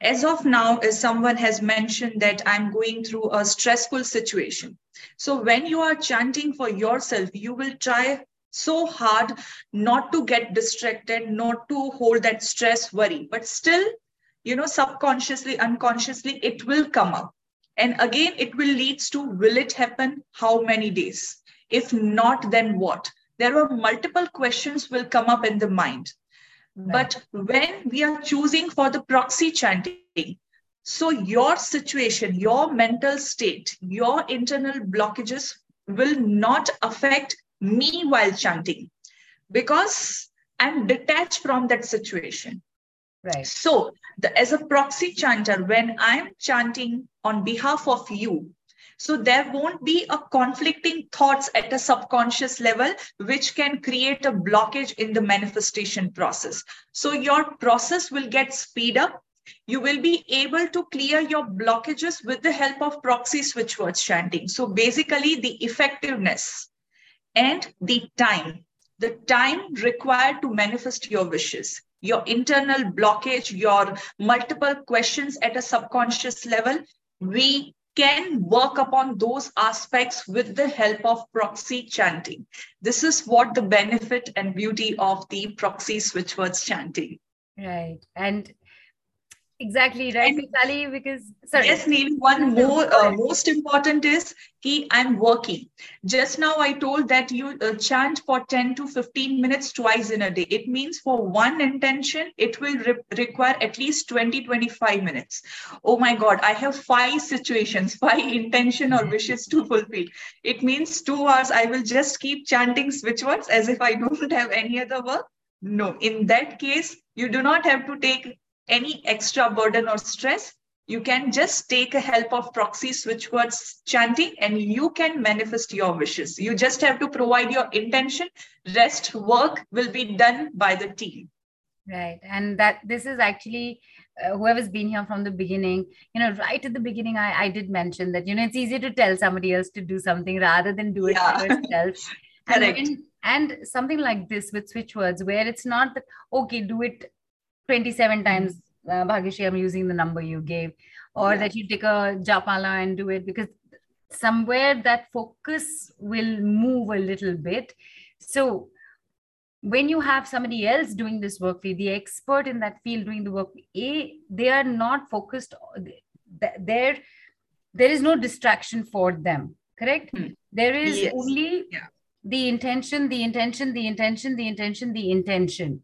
as of now as someone has mentioned that i'm going through a stressful situation so when you are chanting for yourself you will try so hard not to get distracted, not to hold that stress, worry. But still, you know, subconsciously, unconsciously, it will come up. And again, it will leads to will it happen? How many days? If not, then what? There are multiple questions will come up in the mind. Right. But when we are choosing for the proxy chanting, so your situation, your mental state, your internal blockages will not affect me while chanting because I'm detached from that situation. Right. So, the, as a proxy chanter, when I'm chanting on behalf of you, so there won't be a conflicting thoughts at a subconscious level, which can create a blockage in the manifestation process. So your process will get speed up. You will be able to clear your blockages with the help of proxy switch words chanting. So basically the effectiveness and the time, the time required to manifest your wishes, your internal blockage, your multiple questions at a subconscious level, we can work upon those aspects with the help of proxy chanting. This is what the benefit and beauty of the proxy switch words chanting. Right. And exactly right Sally, because sorry. yes Neil, one more uh, most important is he i'm working. Just now i told that you uh, chant for 10 to 15 minutes twice in a day. It means for one intention it will re- require at least 20 25 minutes. Oh my god i have five situations five intention or wishes to fulfill. It means two hours i will just keep chanting switch words as if i don't have any other work? No. In that case you do not have to take any extra burden or stress, you can just take a help of proxy switch words chanting and you can manifest your wishes. You just have to provide your intention. Rest work will be done by the team. Right. And that this is actually uh, whoever's been here from the beginning, you know, right at the beginning, I, I did mention that, you know, it's easier to tell somebody else to do something rather than do it yeah. yourself. Correct. And, and something like this with switch words, where it's not that, okay, do it 27 times uh, Bhagyashree, I'm using the number you gave, or yeah. that you take a japala and do it because somewhere that focus will move a little bit. So when you have somebody else doing this work for you, the expert in that field doing the work, a they are not focused. There, there is no distraction for them. Correct. Hmm. There is yes. only yeah. the intention, the intention, the intention, the intention, the intention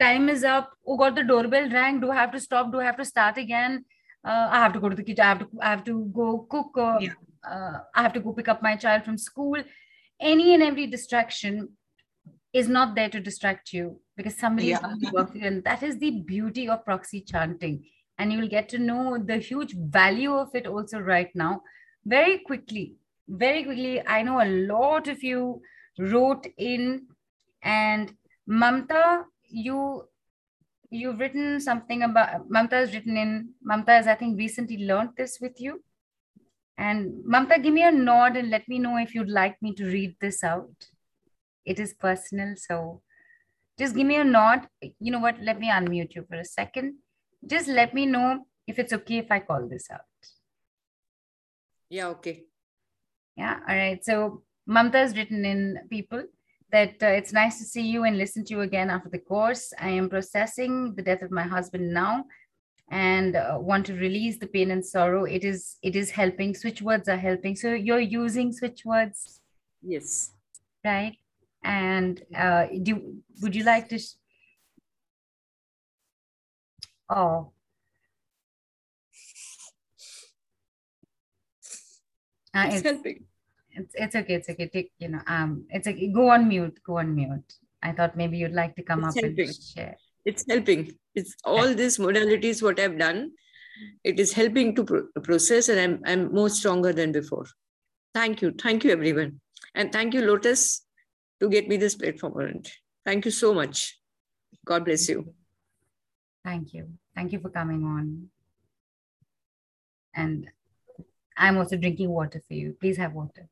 time is up. Oh god the doorbell rang. Do i have to stop? Do i have to start again? Uh, i have to go to the kitchen. I have to i have to go cook uh, yeah. uh, i have to go pick up my child from school. Any and every distraction is not there to distract you because somebody yeah. is working and that is the beauty of proxy chanting. And you will get to know the huge value of it also right now. Very quickly very quickly i know a lot of you wrote in and mamta you you've written something about Mamta has written in Mamta has I think recently learned this with you. And Mamta, give me a nod and let me know if you'd like me to read this out. It is personal, so just give me a nod. You know what? Let me unmute you for a second. Just let me know if it's okay if I call this out. Yeah, okay. Yeah, all right. So Mamta has written in people that uh, it's nice to see you and listen to you again after the course. I am processing the death of my husband now and uh, want to release the pain and sorrow. It is it is helping. Switch words are helping. So you're using switch words. Yes. Right. And uh, do would you like to? oh. Uh, it's, it's helping it's it's okay. It's okay. Take you know. Um, it's okay. Go on mute. Go on mute. I thought maybe you'd like to come it's up helping. and share. It's helping. It's all these modalities. What I've done, it is helping to pro- process, and I'm I'm more stronger than before. Thank you. Thank you, everyone, and thank you, Lotus. to get me this platform around. Thank you so much. God bless you. Thank you. Thank you for coming on. And I'm also drinking water for you. Please have water.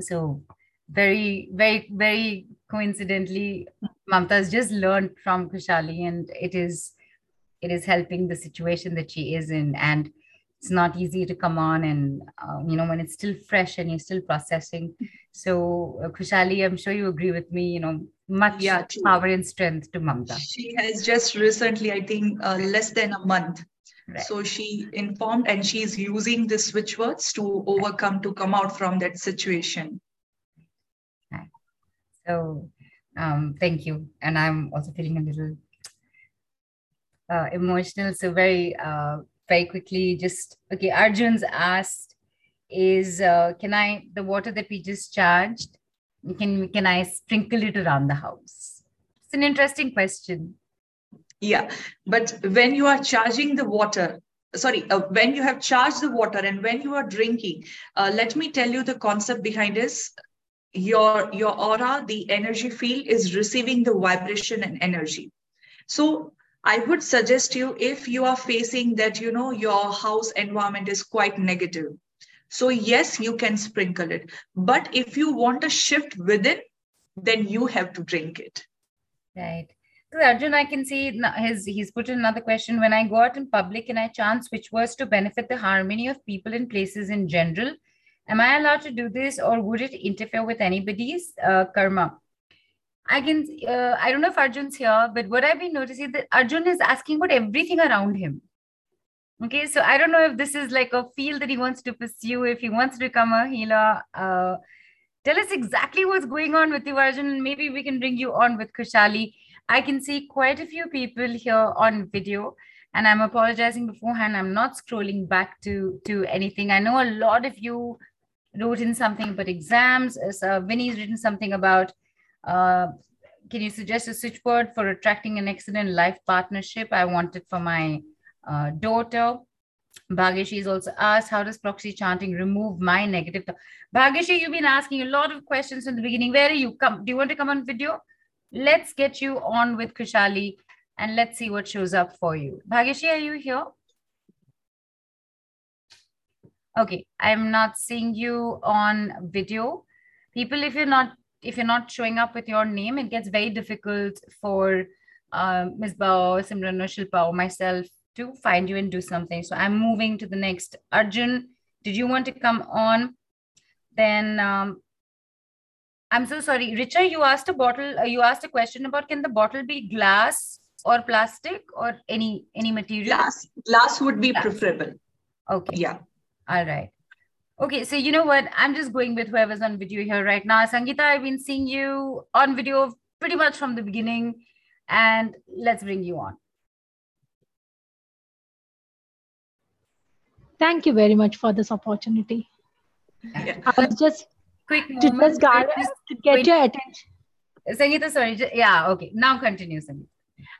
So, very, very, very coincidentally, Mamta has just learned from Khushaali, and it is, it is helping the situation that she is in. And it's not easy to come on and um, you know when it's still fresh and you're still processing. So uh, khushaali i'm sure you agree with me you know much yeah, power and strength to mamta. She has just recently i think uh, less than a month right. so she informed and she's using the switch words to overcome to come out from that situation. So um, thank you. And i'm also feeling a little uh, emotional. So very uh, very quickly just okay arjun's asked is uh, can i the water that we just charged can can i sprinkle it around the house? It's an interesting question yeah but when you are charging the water sorry uh, when you have charged the water and when you are drinking uh, let me tell you the concept behind this your your aura the energy field is receiving the vibration and energy so I would suggest you if you are facing that, you know, your house environment is quite negative. So, yes, you can sprinkle it. But if you want a shift within, then you have to drink it. Right. Arjun, I can see his he's put in another question. When I go out in public and I chant which was to benefit the harmony of people and places in general, am I allowed to do this or would it interfere with anybody's uh, karma? I can, uh, I don't know if Arjun's here, but what I've been noticing that Arjun is asking about everything around him. Okay, so I don't know if this is like a field that he wants to pursue, if he wants to become a healer. Uh, tell us exactly what's going on with you, Arjun, and maybe we can bring you on with Khushaali. I can see quite a few people here on video, and I'm apologizing beforehand. I'm not scrolling back to to anything. I know a lot of you wrote in something about exams. Uh, Vinny's written something about uh, can you suggest a switchword for attracting an excellent life partnership? I want it for my uh, daughter. Bhageshi is also asked, how does proxy chanting remove my negative thought? Bhageshi, you've been asking a lot of questions from the beginning. Where are you? Come, do you want to come on video? Let's get you on with Khushaali and let's see what shows up for you. Bhageshi, are you here? Okay, I'm not seeing you on video. People, if you're not if you're not showing up with your name, it gets very difficult for uh, Ms. Bao, Simran, or Shilpa, or myself to find you and do something. So I'm moving to the next. Arjun, did you want to come on? Then um, I'm so sorry. Richa, you asked a bottle, uh, you asked a question about can the bottle be glass or plastic or any any material? Glass. Glass would be glass. preferable. Okay. Yeah. All right. Okay, so you know what? I'm just going with whoever's on video here right now. Sangeeta, I've been seeing you on video pretty much from the beginning, and let's bring you on. Thank you very much for this opportunity. Yeah. I was just quick to just, to get your attention. Sangeeta, sorry. Yeah, okay. Now continue, Sangeeta.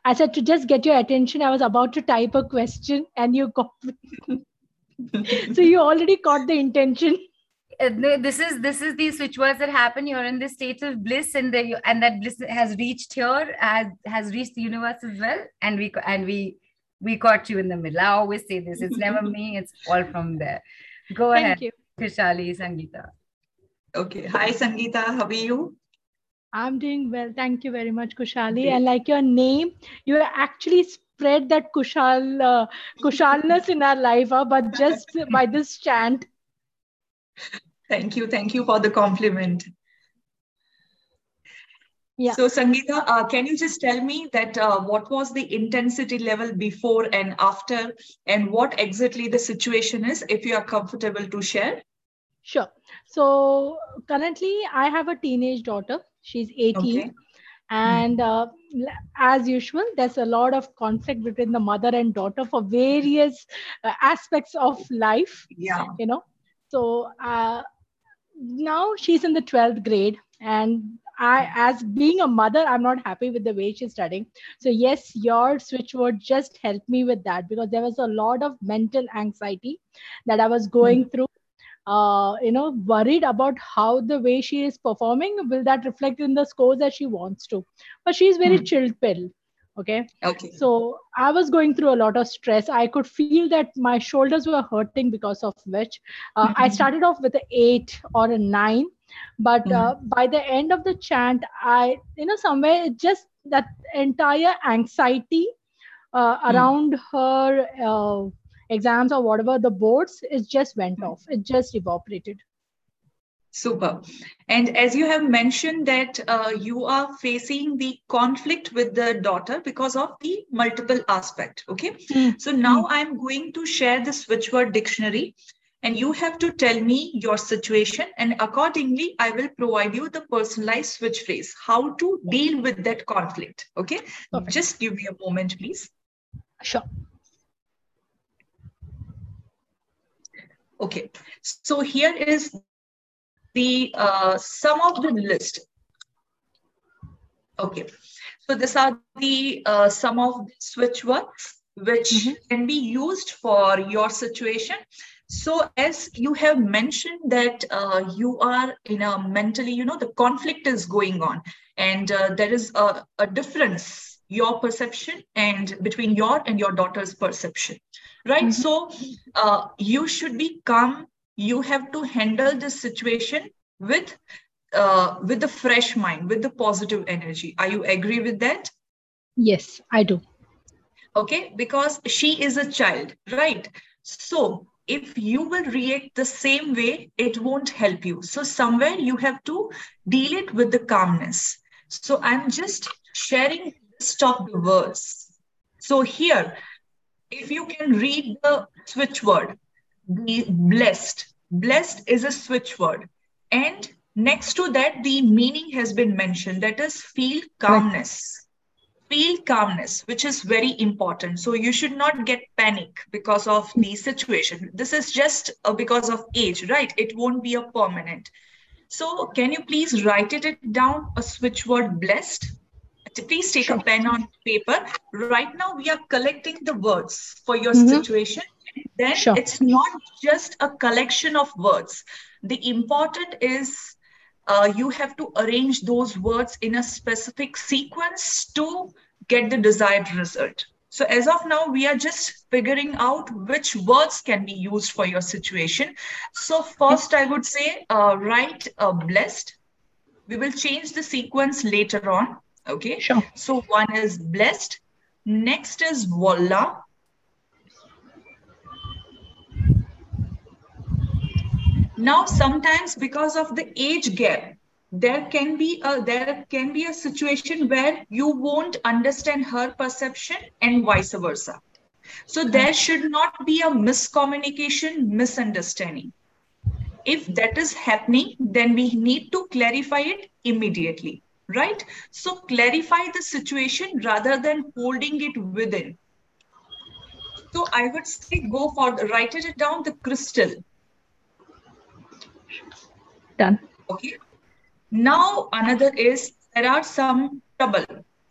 I said to just get your attention. I was about to type a question, and you got so you already caught the intention uh, this is this is the switch words that happen you're in this state of bliss and the and that bliss has reached here has has reached the universe as well and we and we we caught you in the middle i always say this it's never me it's all from there go Thank ahead you. khushaali sangeeta okay. Hi sangeeta. How are you? I'm doing well. Thank you very much khushaali. I like your name you are actually spread that kushal uh, kushalness in our life uh, but just by this chant. Thank you. Thank you for the compliment. Yeah. So, Sangeeta, uh, can you just tell me that uh, what was the intensity level before and after, and what exactly the situation is, if you are comfortable to share? Sure. So, currently, I have a teenage daughter. She's 18. Okay and uh, as usual there's a lot of conflict between the mother and daughter for various uh, aspects of life yeah you know so uh, now she's in the 12th grade and I, as being a mother, I'm not happy with the way she's studying. So yes, your switchword just helped me with that because there was a lot of mental anxiety that I was going mm. through uh, you know worried about how the way she is performing will that reflect in the scores that she wants to but she's very mm. chilled pill okay okay so i was going through a lot of stress i could feel that my shoulders were hurting because of which uh, mm-hmm. i started off with an 8 or a 9 but mm-hmm. uh, by the end of the chant i you know somewhere it just that entire anxiety uh, mm. around her uh, exams or whatever the boards it just went off. It just evaporated. Super. And as you have mentioned that uh, you are facing the conflict with the daughter because of the multiple aspect okay? Mm-hmm. so now hmm. i'm going to share the switch word dictionary and you have to tell me your situation and accordingly i will provide you the personalized switch phrase how to deal with that conflict okay? Perfect. just give me a moment please. Sure Okay, so here is the uh, sum of the list. Okay, so these are the uh, sum of switch words which mm -hmm. can be used for your situation. So as you have mentioned that uh, you are in a mentally, you know, the conflict is going on and uh, there is a, a difference your perception and between your and your daughter's perception right? Mm-hmm. so uh, you should be calm. You have to handle this situation with uh, with the fresh mind with the positive energy. Are you agree with that? Yes i do. Okay? Because she is a child right? So if you will react the same way it won't help you. So somewhere you have to deal it with the calmness. So i'm just sharing this stop the verse. So here, if you can read the switch word, the blessed, blessed is a switch word. And next to that, the meaning has been mentioned. That is feel calmness. Feel calmness, which is very important. So you should not get panic because of the situation. This is just uh, because of age, right? It won't be a permanent. So can you please write it down, a switch word blessed? Please take sure. a pen on paper. Right now, we are collecting the words for your mm-hmm. situation. Then sure. it's not just a collection of words. The important is uh, you have to arrange those words in a specific sequence to get the desired result. So as of now, we are just figuring out which words can be used for your situation. So first, I would say uh, write uh, blessed. We will change the sequence later on. Okay. Sure. So one is blessed. Next is voila. Now, sometimes because of the age gap, there can be a there can be a situation where you won't understand her perception and vice versa. So there should not be a miscommunication, misunderstanding. If that is happening, then we need to clarify it immediately right? So clarify the situation rather than holding it within. So I would say go for the, write it down the crystal. Done. Okay. Now another is there are some trouble.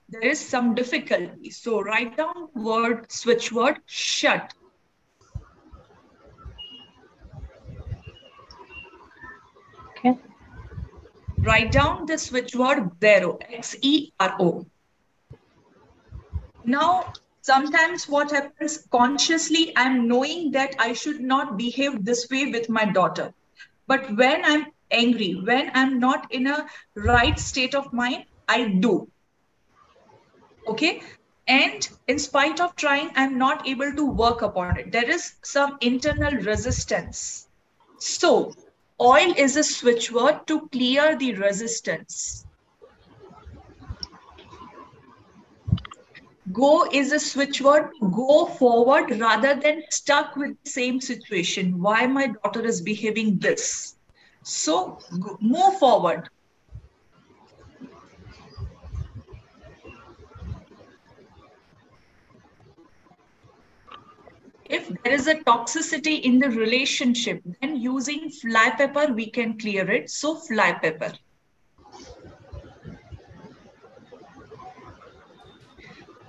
There is some difficulty. So write down word, switch word, shut. Write down the switch word Xero, X-E-R-O. Now, sometimes what happens consciously, I'm knowing that I should not behave this way with my daughter. But when I'm angry, when I'm not in a right state of mind, I do. Okay. And in spite of trying, I'm not able to work upon it. There is some internal resistance. So Oil is a switch word to clear the resistance. Go is a switch word, go forward rather than stuck with the same situation. Why my daughter is behaving this? So move forward. If there is a toxicity in the relationship, then using fly pepper, we can clear it. So fly pepper.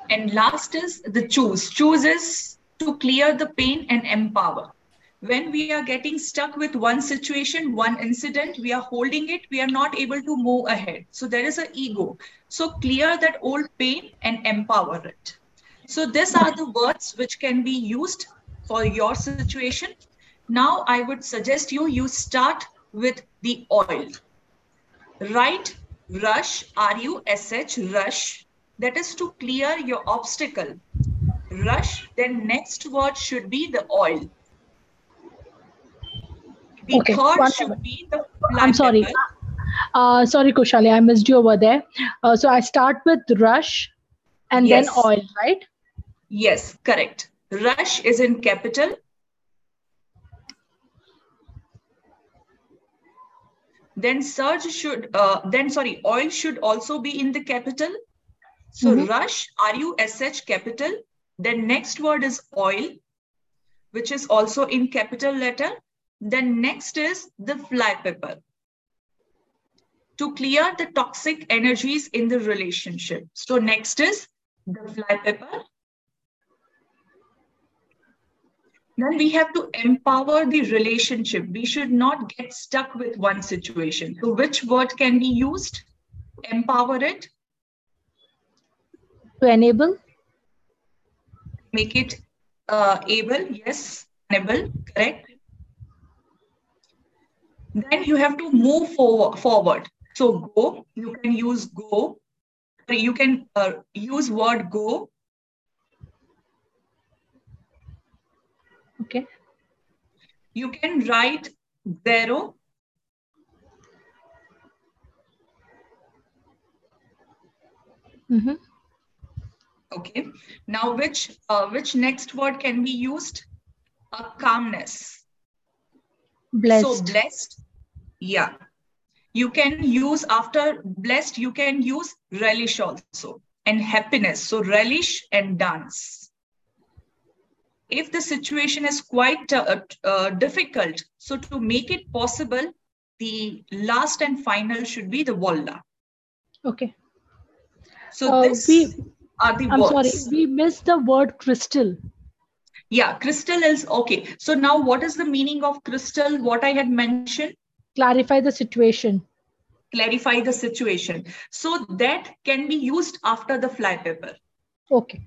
And last is the choose. Choose is to clear the pain and empower. when we are getting stuck with one situation, one incident, we are holding it, we are not able to move ahead. So there is an ego. So clear that old pain and empower it. So these are the words which can be used for your situation. Now I would suggest you, you start with the oil. Write rush, R-U-S-H, rush. That is to clear your obstacle. Rush, then next word should be the oil the Okay, third should moment. be the I'm sorry. Uh, sorry, Khushaali, I missed you over there. Uh, so I start with rush and Yes. then oil, right? Yes, correct. Rush is in capital. Then surge should, uh, then sorry, oil should also be in the capital. So Mhm. rush, R-U-S-H capital. Then next word is oil, which is also in capital letter. Then next is the fly pepper. To clear the toxic energies in the relationship. So next is the fly pepper. Then we have to empower the relationship. We should not get stuck with one situation. So which word can be used? Empower it, To enable. make it uh, able. Yes, enable, correct. Then you have to move forward. forward. So go, you can use go. You can uh, use word go. Okay. You can write zero. hmm Okay. Now, which uh, which next word can be used? A calmness. Blessed. So blessed. Yeah. You can use after blessed. You can use relish also and happiness. So relish and dance. If the situation is quite uh, uh, difficult, so to make it possible, the last and final should be the walla. okay. So Uh, this we- are the I'm words. sorry, we missed the word crystal. Yeah, crystal is okay. So now what is the meaning of crystal? What I had mentioned, Clarify the situation. clarify the situation. So that can be used after the fly paper. Okay.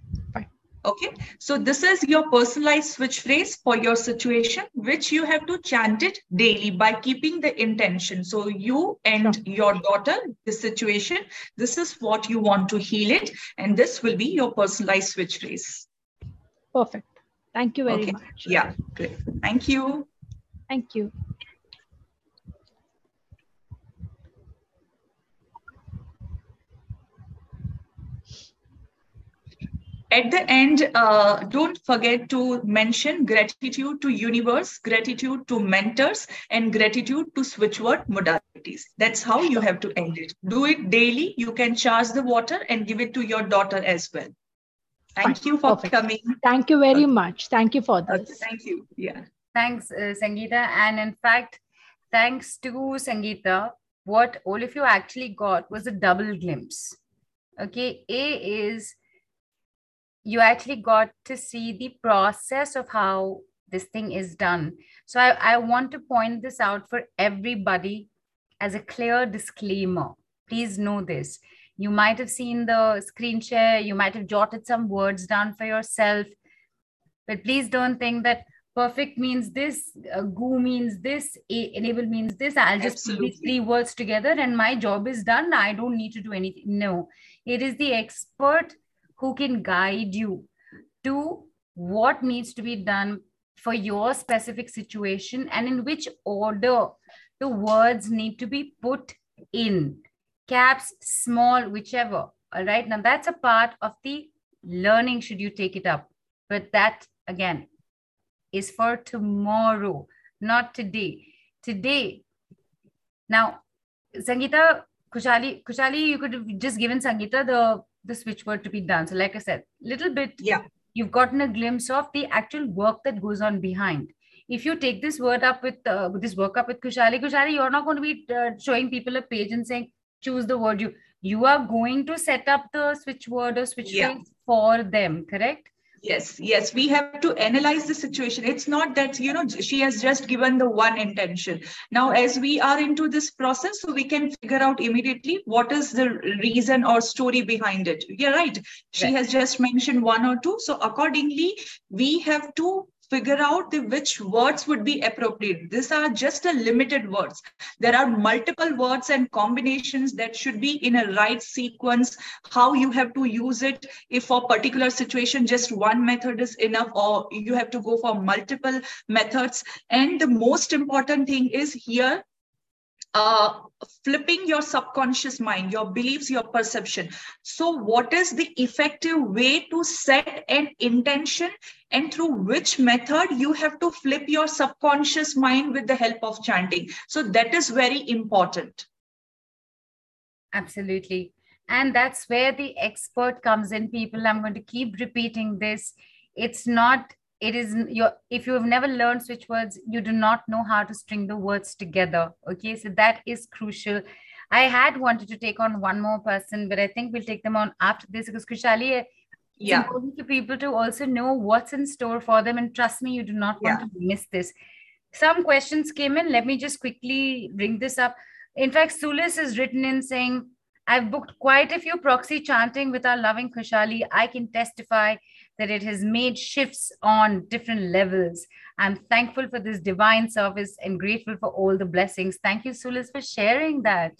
Okay. So this is your personalized switch phrase for your situation, which you have to chant it daily by keeping the intention. So you and your daughter, the situation, this is what you want to heal it. And this will be your personalized switch phrase. Perfect. Thank you very Okay. much. Yeah, great. Thank you. Thank you. At the end, uh, don't forget to mention gratitude to universe, gratitude to mentors, and gratitude to switchword modalities. That's how you have to end it. Do it daily. You can charge the water and give it to your daughter as well. Thank Fine. you for Perfect. coming. Thank you very Okay. much. Thank you for Okay, thank you. Yeah. Thanks, uh, Sangeeta. And in fact, thanks to Sangeeta, what all of you actually got was a double glimpse. Okay, A is you actually got to see the process of how this thing is done. So I, I want to point this out for everybody as a clear disclaimer. Please know this. You might have seen the screen share, you might have jotted some words down for yourself, but please don't think that perfect means this, uh, goo means this, a- enable means this. I'll just put these three words together and my job is done. I don't need to do anything. No, it is the expert who can guide you to what needs to be done for your specific situation and in which order the words need to be put in. Caps small whichever. All right? Now that's a part of the learning should you take it up. But that again is for tomorrow not today. Today. Now sangeeta khushaali khushaali you could have just given sangeeta the the switch word to be done so like i said little bit Yeah. you've gotten a glimpse of the actual work that goes on behind if you take this word up with, uh, with this work up with khushaali khushaali you're not going to be uh, showing people a page and saying choose the word you you are going to set up the switch word or switch Yeah. phrase for them correct Yes, yes, we have to analyze the situation. It's not that, you know, she has just given the one intention. Now, as we are into this process, so we can figure out immediately what is the reason or story behind it. You're right. She right. has just mentioned one or two. So, accordingly, we have to figure out the which words would be appropriate. These are just a limited words. There are multiple words and combinations that should be in a right sequence, how you have to use it. If for particular situation, just one method is enough or you have to go for multiple methods. And the most important thing is here, uh, flipping your subconscious mind, your beliefs, your perception. So, what is the effective way to set an intention and through which method you have to flip your subconscious mind with the help of chanting? So, that is very important. Absolutely. And that's where the expert comes in, people. I'm going to keep repeating this. It's not it is your if you have never learned switch words you do not know how to string the words together okay so that is crucial i had wanted to take on one more person but i think we'll take them on after this because khushaali yeah important to people to also know what's in store for them and trust me you do not want yeah. to miss this some questions came in let me just quickly bring this up in fact sulis is written in saying i've booked quite a few proxy chanting with our loving khushaali i can testify that it has made shifts on different levels. I'm thankful for this divine service and grateful for all the blessings. Thank you, Sulis, for sharing that.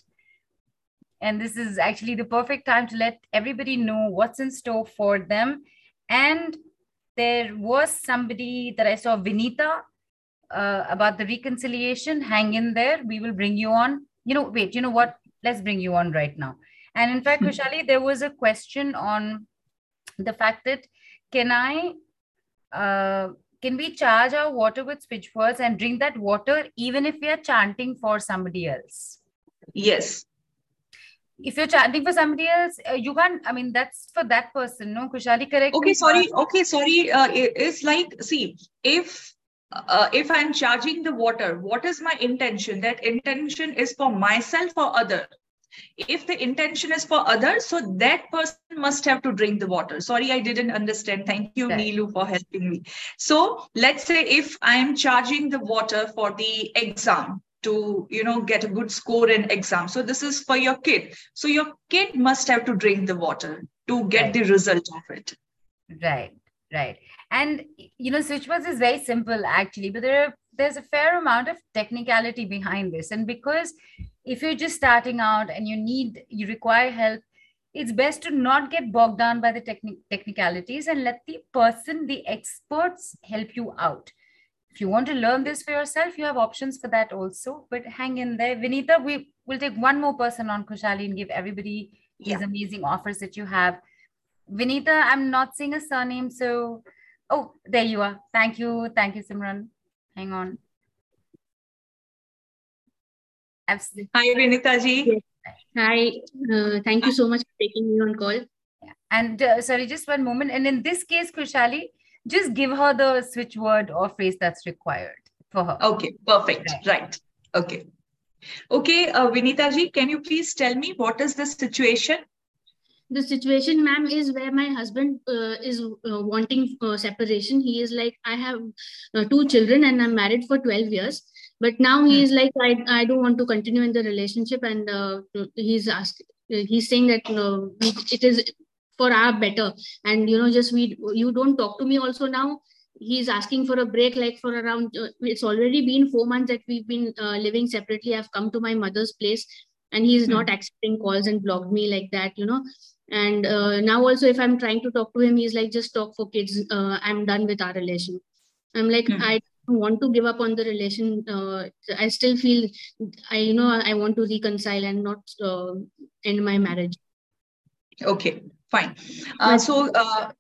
And this is actually the perfect time to let everybody know what's in store for them. And there was somebody that I saw, Vinita, uh, about the reconciliation. Hang in there. We will bring you on. You know, wait, you know what? Let's bring you on right now. And in fact, Khushaali, hmm. there was a question on the fact that can I, uh, can we charge our water with switch words and drink that water even if we are chanting for somebody else? Yes. If you're chanting for somebody else, uh, you can't. I mean, that's for that person. No, Khushaali, correct? Okay, sorry. Okay, sorry. Uh, it's like, see, if uh, if I'm charging the water, what is my intention? That intention is for myself or other if the intention is for others so that person must have to drink the water sorry i didn't understand thank you right. neelu for helping me so let's say if i am charging the water for the exam to you know get a good score in exam. So this is for your kid. So your kid must have to drink the water to get right. the result of it. Right right. And you know switch words is very simple actually but there are there's a fair amount of technicality behind this. And because if you're just starting out and you need you require help it's best to not get bogged down by the techni- technicalities and let the person the experts help you out if you want to learn this for yourself you have options for that also but hang in there vinita we will take one more person on khushaali and give everybody yeah. these amazing offers that you have vinita i'm not seeing a surname so oh there you are thank you thank you simran hang on Absolutely. Hi, Vinita ji. Hi, uh, thank you so much for taking me on call. Yeah. And uh, sorry, just one moment. And in this case, Khushaali, just give her the switch word or phrase that's required for her. Okay, perfect. Right. right. Okay. Okay, uh, Vinita ji, can you please tell me what is the situation? The situation, ma'am, is where my husband uh, is uh, wanting uh, separation. He is like, I have uh, two children and I'm married for 12 years but now he hmm. is like I, I don't want to continue in the relationship and uh, he's asked he's saying that you know, it is for our better. And you know just we you don't talk to me also now. He's asking for a break like for around uh, it's already been four months that we've been uh, living separately. I've come to my mother's place and he's mm-hmm. not accepting calls and blocked me like that you know. And uh, now also if i'm trying to talk to him he's like just talk for kids. Uh, i'm done with our relation. I'm like mm-hmm. i want to give up on the relation. Uh, i still feel i you know i want to reconcile and not uh, end my marriage. Okay fine. Uh, so uh,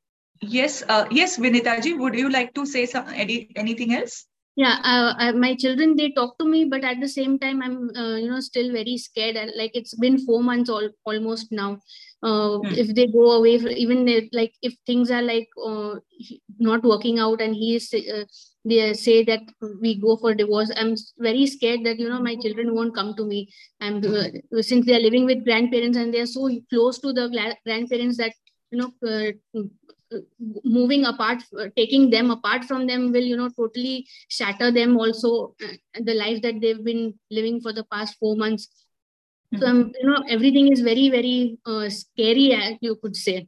yes uh, yes vinita ji would you like to say some any, anything else? Yeah uh, I, my children they talk to me but at the same time i'm uh, you know still very scared. And like it's been four months all, almost now uh, hmm. if they go away for, even if, like if things are like uh, not working out and he is uh, they say that we go for divorce i'm very scared that you know my children won't come to me and uh, since they are living with grandparents and they are so close to the grandparents that you know moving apart uh, taking them apart from them will you know totally shatter them also uh, the life that they've been living for the past four months. So um, you know everything is very very uh, scary you could say.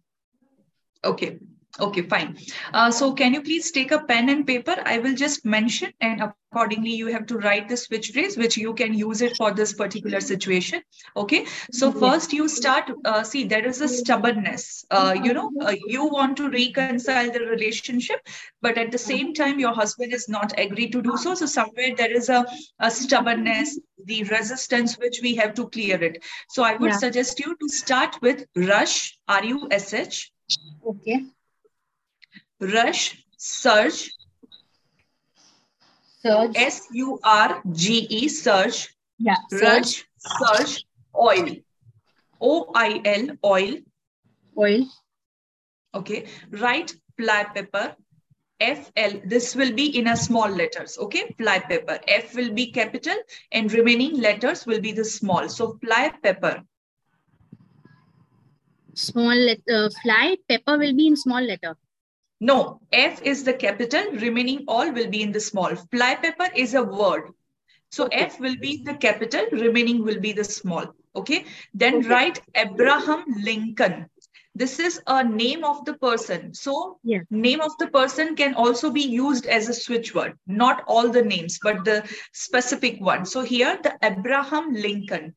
Okay Okay, fine. Uh, so can you please take a pen and paper? I will just mention and accordingly you have to write the switch phrase which you can use it for this particular situation. Okay, so first you start, uh, see there is a stubbornness. Uh, you know, uh, you want to reconcile the relationship, but at the same time your husband is not agreed to do so. So somewhere there is a, a stubbornness, the resistance which we have to clear it. So I would yeah. suggest you to start with rush, R-U-S-H. Okay rush, surge. Surge. S U R G E, surge. Yeah. Rush, surge, oil. O I L, oil. Oil. Okay. Write fly pepper. F L. This will be in a small letters. Okay. Fly pepper. F will be capital and remaining letters will be the small. So fly pepper. Small letter. Uh, fly pepper will be in small letter. No, F is the capital, remaining all will be in the small. Fly pepper is a word. So okay. F will be the capital, remaining will be the small. Okay. Then okay. write Abraham Lincoln. This is a name of the person. So yeah. name of the person can also be used as a switch word. Not all the names, but the specific one. So here the Abraham Lincoln.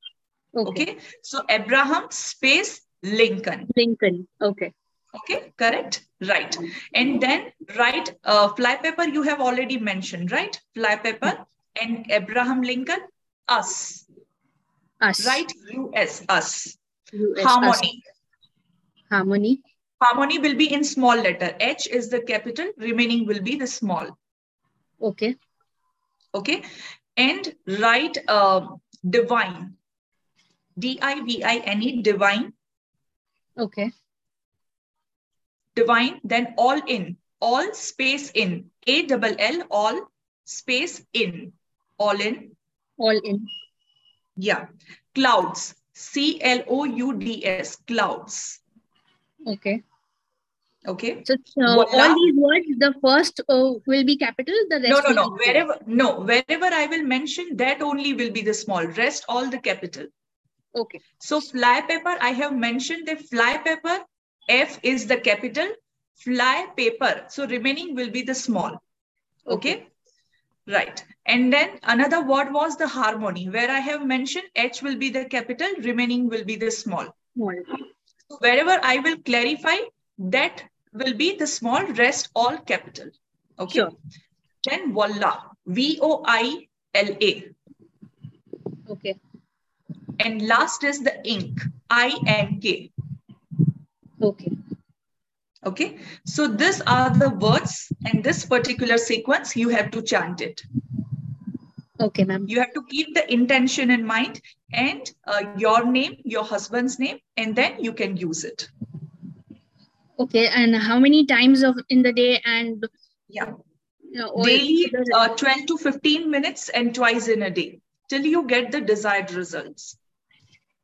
Okay. okay. So Abraham space Lincoln. Lincoln. Okay. Okay, correct. Right. And then write uh, fly pepper you have already mentioned, right? Fly pepper and Abraham Lincoln, us. Us. Right? US, us. US, Harmony. Us. Harmony. Harmony will be in small letter. H is the capital, remaining will be the small. Okay. Okay. And write uh, divine. D-I-V-I-N-E, divine. Okay divine, then all in, all space in, A double L, all space in, all in. All in. Yeah. Clouds, C L O U D S, clouds. Okay. Okay. So, all these words, the first uh, will be capital. The rest. No, no, no. Wherever, no, wherever I will mention, that only will be the small. Rest all the capital. Okay. So fly pepper, I have mentioned the fly pepper F is the capital, fly paper. So remaining will be the small. Okay. okay. Right. And then another word was the harmony, where I have mentioned H will be the capital, remaining will be the small. Small. So wherever I will clarify, that will be the small, rest all capital. Okay. Sure. Then voila, V-O-I-L-A. Okay. And last is the ink, I-N-K. Okay. Okay. So these are the words and this particular sequence, you have to chant it. Okay, ma'am. You have to keep the intention in mind and uh, your name, your husband's name, and then you can use it. Okay. And how many times of in the day and yeah. You know, Daily, uh, 12 to 15 minutes and twice in a day till you get the desired results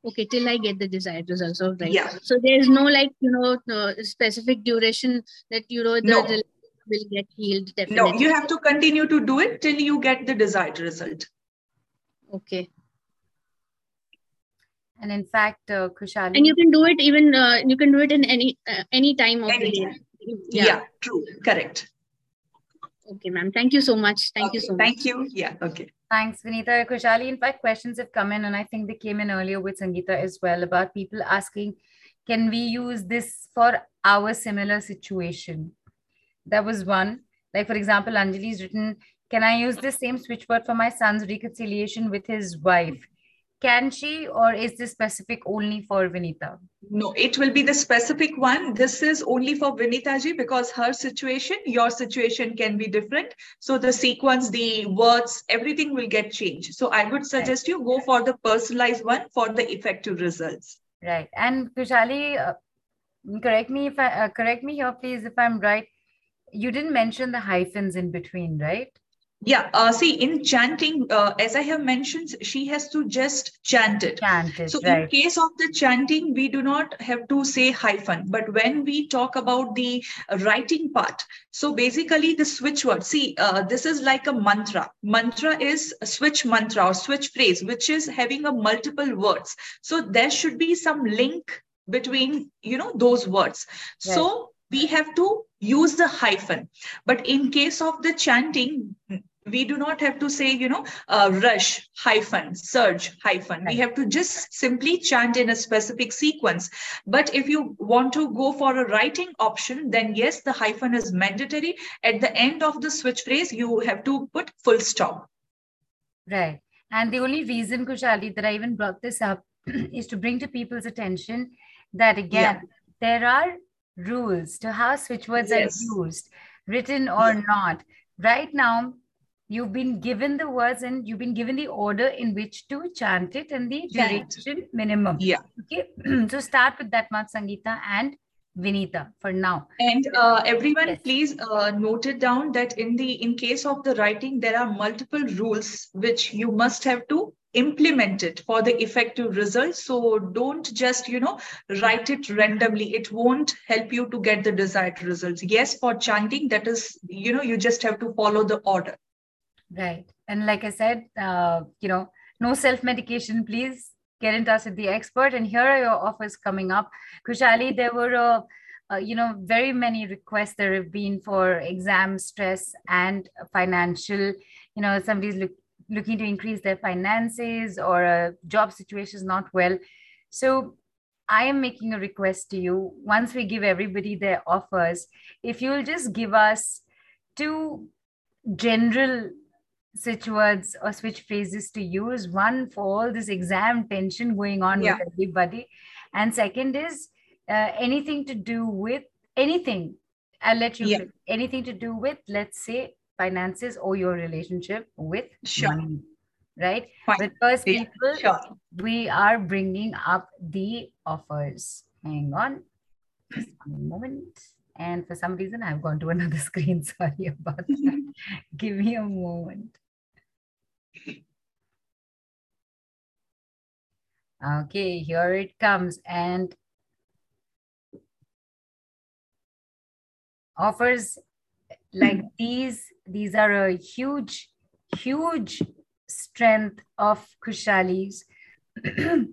okay till i get the desired results all right. Yeah. So there's no like you know uh, specific duration that you know the, no. the will get healed definitely. no you have to continue to do it till you get the desired result. Okay. And in fact uh, kushali and you can do it even uh, you can do it in any uh, any time of any the day yeah. yeah true. Correct okay ma'am thank you so much thank okay. you so much thank you yeah okay Thanks, Vinita. Khushaali, in fact, questions have come in, and I think they came in earlier with Sangeeta as well about people asking, can we use this for our similar situation? That was one. Like, for example, Anjali's written, can I use the same switch word for my son's reconciliation with his wife? Can she, or is this specific only for Vinita? No, it will be the specific one. This is only for Vinita ji because her situation, your situation can be different. So the sequence, the words, everything will get changed. So I would suggest right. you go for the personalized one for the effective results. Right. And Khushaali, uh, correct me if I uh, correct me here, please, if I'm right. You didn't mention the hyphens in between, right? Yeah, uh, see, in chanting, uh, as I have mentioned, she has to just chant it. Chant it, so, right. in case of the chanting, we do not have to say hyphen. But when we talk about the writing part, so basically the switch word, see, uh, this is like a mantra. Mantra is a switch mantra or switch phrase, which is having a multiple words. So, there should be some link between, you know, those words. Right. So, we have to use the hyphen. But in case of the chanting, we do not have to say you know uh, rush hyphen surge hyphen we have to just simply chant in a specific sequence but if you want to go for a writing option then yes the hyphen is mandatory at the end of the switch phrase you have to put full stop Right. And the only reason, Khushaali, that I even brought this up is to bring to people's attention that again, there are rules to how switch words Yes. are used, written or Yeah. not. Right now, you've been given the words and you've been given the order in which to chant it and the Chant. duration minimum. Yeah. Okay. so start with that much, Sangeeta and Vinita for now. And uh, everyone, Yes. please uh, note it down that in the in case of the writing, there are multiple rules which you must have to implement it for the effective result. So don't just you know write it randomly. It won't help you to get the desired results. Yes, for chanting, that is you know you just have to follow the order. Right. And like I said, uh, you know, no self medication, please get in touch with the expert. And here are your offers coming up. Khushaali, there were, uh, uh, you know, very many requests there have been for exam stress and financial, you know, somebody's look, looking to increase their finances or a job situation is not well. So I am making a request to you. Once we give everybody their offers, if you'll just give us two general switch words or switch phrases to use one for all this exam tension going on Yeah. with everybody and second is uh, anything to do with anything i'll let you Yeah. anything to do with let's say finances or your relationship with Sure. money right Fine. but first Yeah, people Sure. we are bringing up the offers. Hang on, just one moment. And for some reason, I've gone to another screen. Sorry about that. Give me a moment. Okay, here it comes. And offers like these, these are a huge, huge strength of Khushaali's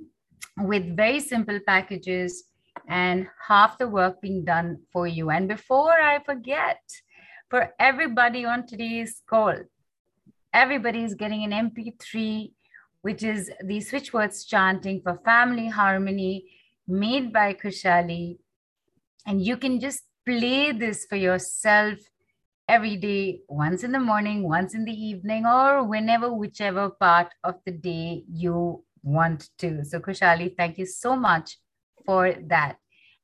with very simple packages and half the work being done for you. And before I forget, for everybody on today's call, everybody is getting an MP3, which is the switch words chanting for family harmony made by Khushaali. And you can just play this for yourself every day, once in the morning, once in the evening, or whenever, whichever part of the day you want to. So, Khushaali, thank you so much for that.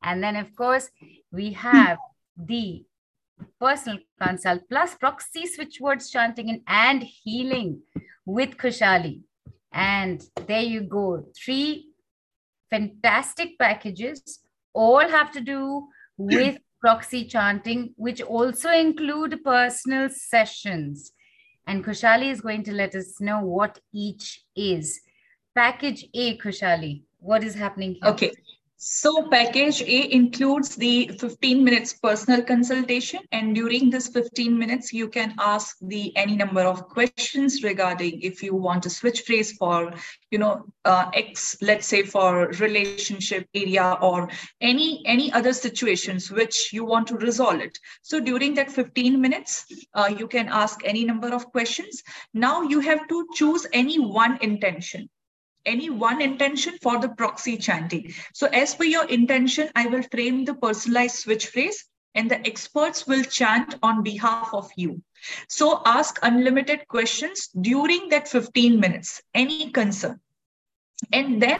And then, of course, we have the personal consult plus proxy switch words chanting and, and healing with Khushaali. And there you go. Three fantastic packages, all have to do with proxy chanting, which also include personal sessions. And Khushaali is going to let us know what each is. Package A, Khushaali, what is happening here? Okay. So package A includes the 15 minutes personal consultation and during this 15 minutes you can ask the any number of questions regarding if you want to switch phrase for you know uh, X let's say for relationship area or any any other situations which you want to resolve it. So during that 15 minutes uh, you can ask any number of questions. Now you have to choose any one intention any one intention for the proxy chanting. So as per your intention, I will frame the personalized switch phrase and the experts will chant on behalf of you. So ask unlimited questions during that 15 minutes, any concern. And then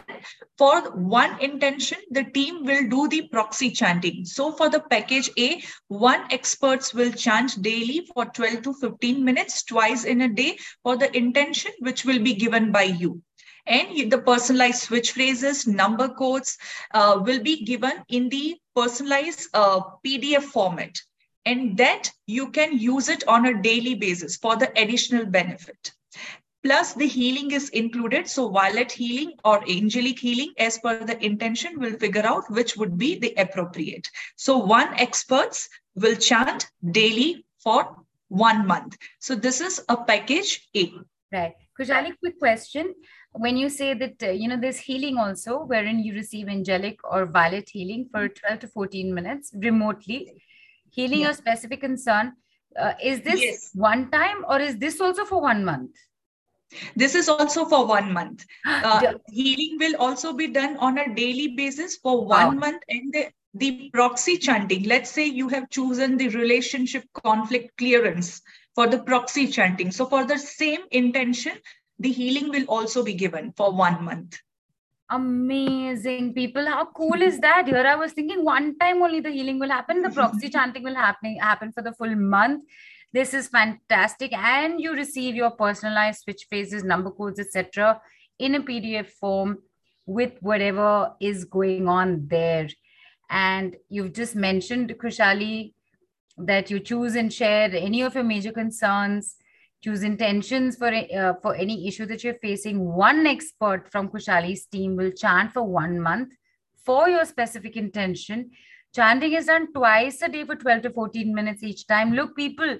for one intention, the team will do the proxy chanting. So for the package A, one experts will chant daily for 12 to 15 minutes, twice in a day for the intention, which will be given by you and the personalized switch phrases, number codes uh, will be given in the personalized uh, PDF format. and that you can use it on a daily basis for the additional benefit plus the healing is included. So violet healing or angelic healing as per the intention will figure out which would be the appropriate. So one experts will chant daily for one month. So this is a package A. Right. Khushaali, quick question. When you say that, uh, you know, there's healing also, wherein you receive angelic or violet healing for 12 to 14 minutes remotely, healing yeah. your specific concern, uh, is this yes. one time or is this also for one month? This is also for one month. Uh, healing will also be done on a daily basis for one wow. month. And the, the proxy chanting, let's say you have chosen the relationship conflict clearance for the proxy chanting. So for the same intention, the healing will also be given for one month. Amazing people. How cool is that? Here I was thinking one time only the healing will happen. The proxy chanting will happen, happen for the full month this is fantastic and you receive your personalized switch phases number codes etc in a pdf form with whatever is going on there and you've just mentioned khushaali that you choose and share any of your major concerns choose intentions for uh, for any issue that you're facing one expert from Khushaali's team will chant for one month for your specific intention chanting is done twice a day for 12 to 14 minutes each time look people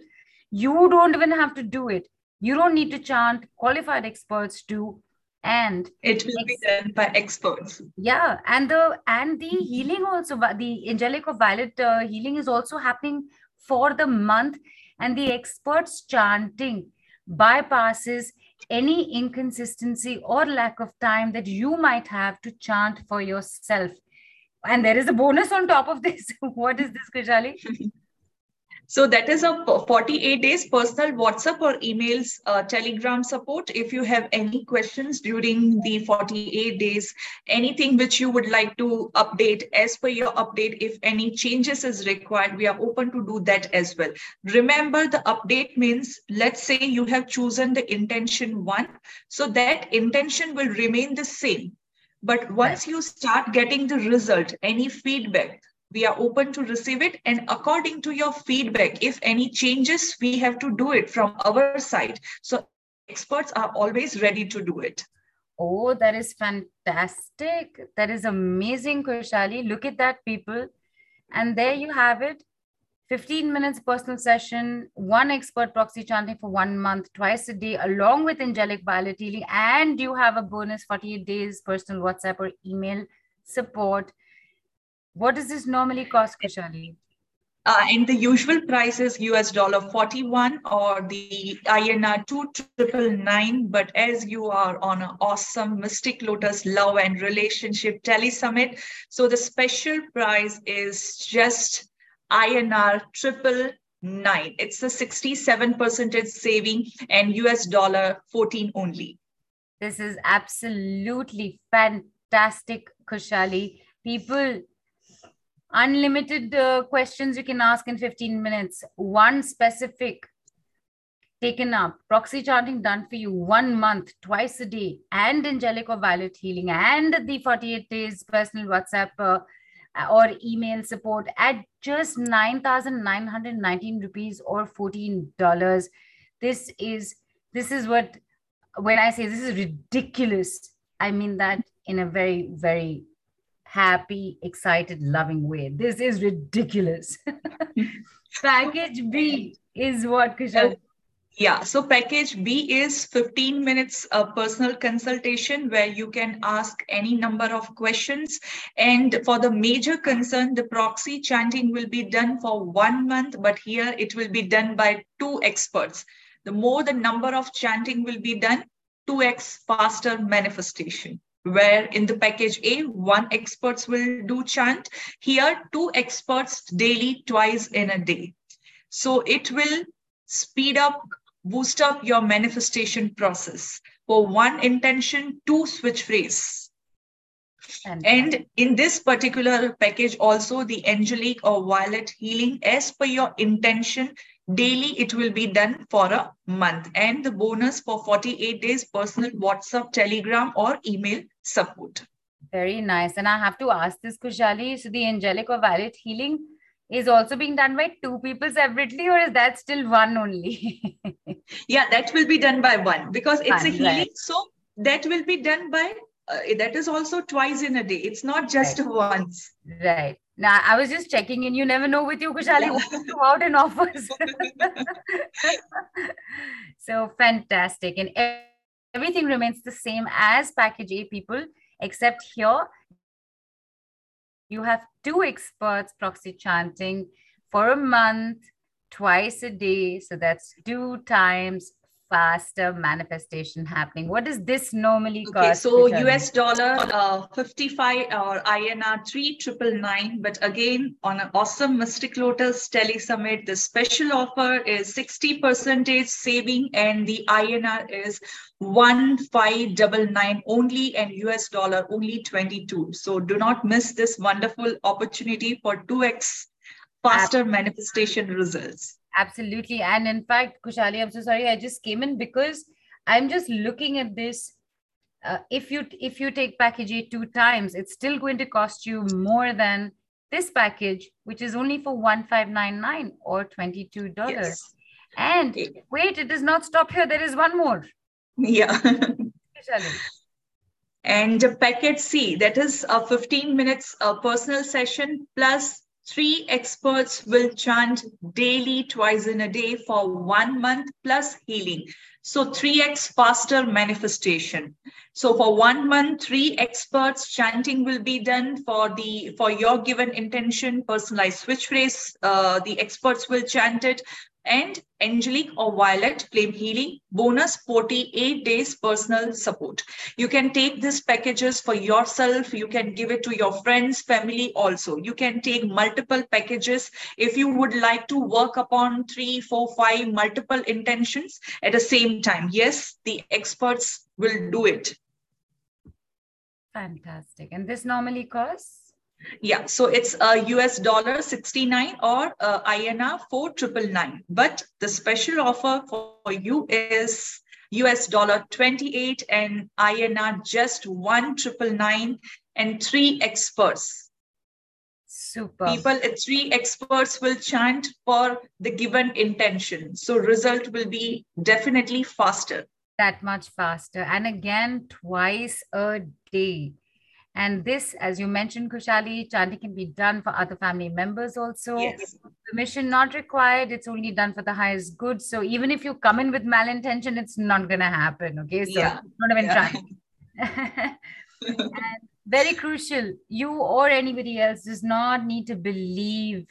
you don't even have to do it. You don't need to chant. Qualified experts do. And it will be done by experts. Yeah, and the and the healing also the angelic or violet uh, healing is also happening for the month, and the experts chanting bypasses any inconsistency or lack of time that you might have to chant for yourself. And there is a bonus on top of this. what is this, Khushaali? So that is a 48 days personal WhatsApp or emails, uh, Telegram support. If you have any questions during the 48 days, anything which you would like to update as per your update, if any changes is required, we are open to do that as well. Remember the update means, let's say you have chosen the intention one. So that intention will remain the same. But once you start getting the result, any feedback, we are open to receive it. And according to your feedback if any changes we have to do it from our side. So experts are always ready to do it. Oh that is fantastic. That is amazing Khushaali. look at that people. And there you have it. 15 minutes personal session, one expert proxy chanting for one month, twice a day, along with angelic violet healing. And you have a bonus 48 days personal WhatsApp or email support what does this normally cost, Khushaali? Uh, and the usual price is US dollar 41 or the INR 2999. But as you are on an awesome Mystic Lotus Love and Relationship Tele Summit, so the special price is just INR triple nine. It's a 67 percentage saving and US dollar 14 only. This is absolutely fantastic, Khushaali. People unlimited uh, questions you can ask in 15 minutes. One specific taken up. Proxy chanting done for you one month twice a day and angelic or violet healing and the 48 days personal whatsapp uh, or email support at just 9919 rupees or 14 dollars. This is this is what when i say this is ridiculous i mean that in a very very happy, excited, loving way. This is ridiculous. package B is what, Khushaali? Yeah, so package B is 15 minutes of personal consultation where you can ask any number of questions. And for the major concern, the proxy chanting will be done for one month, but here it will be done by two experts. The more the number of chanting will be done, 2x faster manifestation where in the package A, one experts will do chant. Here, two experts daily, twice in a day. So it will speed up, boost up your manifestation process. For one intention, two switch phrase. And, and in this particular package, also the angelic or violet healing, as per your intention, Daily, it will be done for a month. And the bonus for 48 days personal WhatsApp, Telegram, or email support. Very nice. And I have to ask this, Khushaali. So, the angelic or violet healing, is also being done by two people separately, or is that still one only? yeah, that will be done by one because it's a healing. right. So that will be done by uh, that is also twice in a day. It's not just once. right. Now, I was just checking in. You never know with you, Khushaali, Yeah. out in offers. so fantastic. And everything remains the same as package A people, except here you have two experts proxy chanting for a month, twice a day. So that's two times faster manifestation happening. What does this normally Okay, cost? so US dollar uh, 55 or INR 3999. But again, on an awesome Mystic Lotus Tele Summit, the special offer is 60% saving and the INR is 1599 only and US dollar only 22. So do not miss this wonderful opportunity for 2x faster manifestation results. Absolutely. And in fact, Khushaali, I'm so sorry. I just came in because I'm just looking at this. Uh, if you if you take package A two times, it's still going to cost you more than this package, which is only for one five nine nine or twenty two dollars. Yes. And wait, it does not stop here. There is one more. Yeah. Khushaali. And packet C, that is a 15 minutes uh, personal session plus three experts will chant daily twice in a day for one month plus healing. So 3x faster manifestation. So for one month, three experts chanting will be done for the for your given intention, personalized switch phrase. Uh, the experts will chant it and angelic or violet flame healing. Bonus 48 days personal support. You can take these packages for yourself. You can give it to your friends family also. You can take multiple packages. If you would like to work upon three four five multiple intentions at the same time yes the experts will do it. Fantastic. And this normally costs? Yeah, so it's a US dollar 69 or uh, INR 4999. But the special offer for you is US dollar 28 and INR just 1999 and three experts. Super. People, uh, three experts will chant for the given intention. So result will be definitely faster. that much faster. And again, twice a day. And this, as you mentioned, Khushaali, chanting can be done for other family members also. Yes. Permission not required. It's only done for the highest good. So even if you come in with malintention, it's not going to happen. Okay. So Yeah. not even Yeah. trying. and very crucial, you or anybody else does not need to believe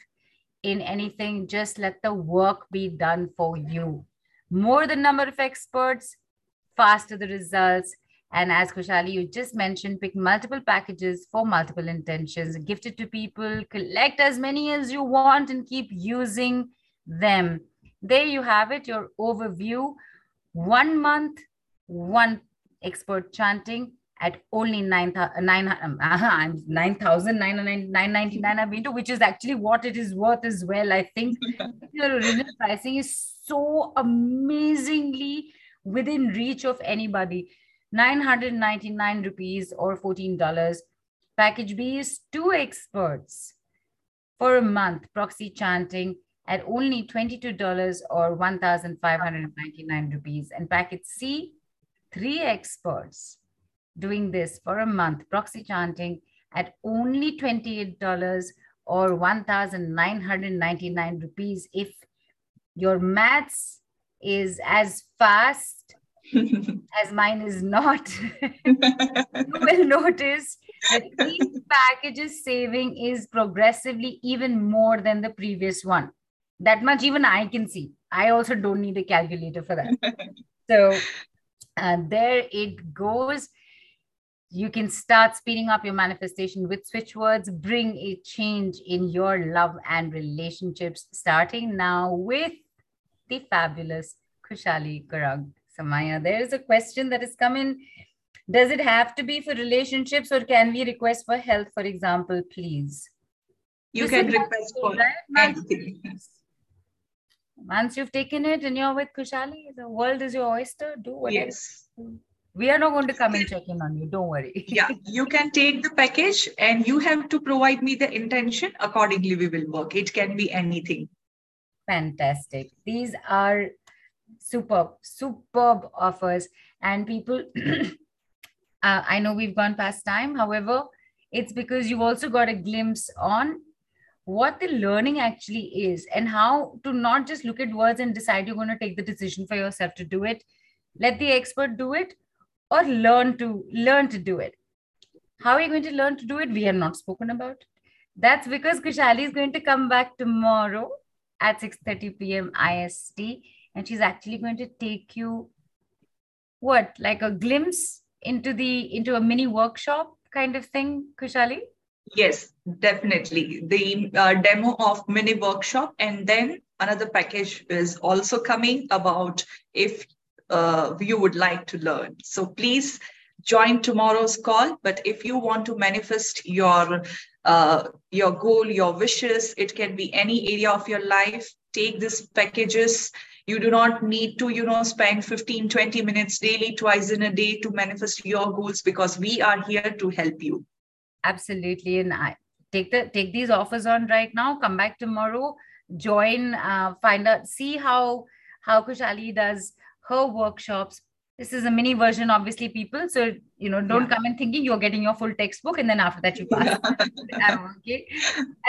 in anything. Just let the work be done for you. More the number of experts, faster the results. And as Khushaali, you just mentioned, pick multiple packages for multiple intentions, gift it to people, collect as many as you want, and keep using them. There you have it, your overview. One month, one expert chanting at only 9,000 9, um, 9,999 I've been to, which is actually what it is worth as well. I think your original pricing is so amazingly within reach of anybody. 999 rupees or $14. Package B is two experts for a month, proxy chanting at only $22 or 1,599 rupees. And package C, three experts doing this for a month, proxy chanting at only $28 or 1,999 rupees. If your maths is as fast as mine is not, you will notice that each package's saving is progressively even more than the previous one. That much even I can see. I also don't need a calculator for that. so uh, there it goes. You can start speeding up your manifestation with switch words. Bring a change in your love and relationships, starting now with the fabulous Khushaali Gaurrang. Somaiya, there is a question that has come in. Does it have to be for relationships or can we request for health, for example, please? You This can request for right? Once- anything. Once you've taken it and you're with Khushaali, the world is your oyster. Do whatever. Yes. We are not going to come and check in on you. Don't worry. yeah, you can take the package and you have to provide me the intention. Accordingly, we will work. It can be anything. Fantastic. These are superb, superb offers. And people, uh, I know we've gone past time. However, it's because you've also got a glimpse on what the learning actually is and how to not just look at words and decide you're going to take the decision for yourself to do it let the expert do it or learn to learn to do it how are you going to learn to do it we have not spoken about that's because khushaali is going to come back tomorrow at 6:30 p.m. IST and she's actually going to take you what like a glimpse into the into a mini workshop kind of thing khushaali Yes, definitely. The uh, demo of mini workshop and then another package is also coming about if uh, you would like to learn. So please join tomorrow's call. But if you want to manifest your uh, your goal, your wishes, it can be any area of your life. Take these packages. You do not need to, you know, spend 15, 20 minutes daily, twice in a day to manifest your goals because we are here to help you. Absolutely. And i take the take these offers on right now. Come back tomorrow. Join uh, find out see how how khushaali does her workshops. This is a mini version obviously people. So you know don't yeah. come in thinking you're getting your full textbook and then after that you pass. Okay.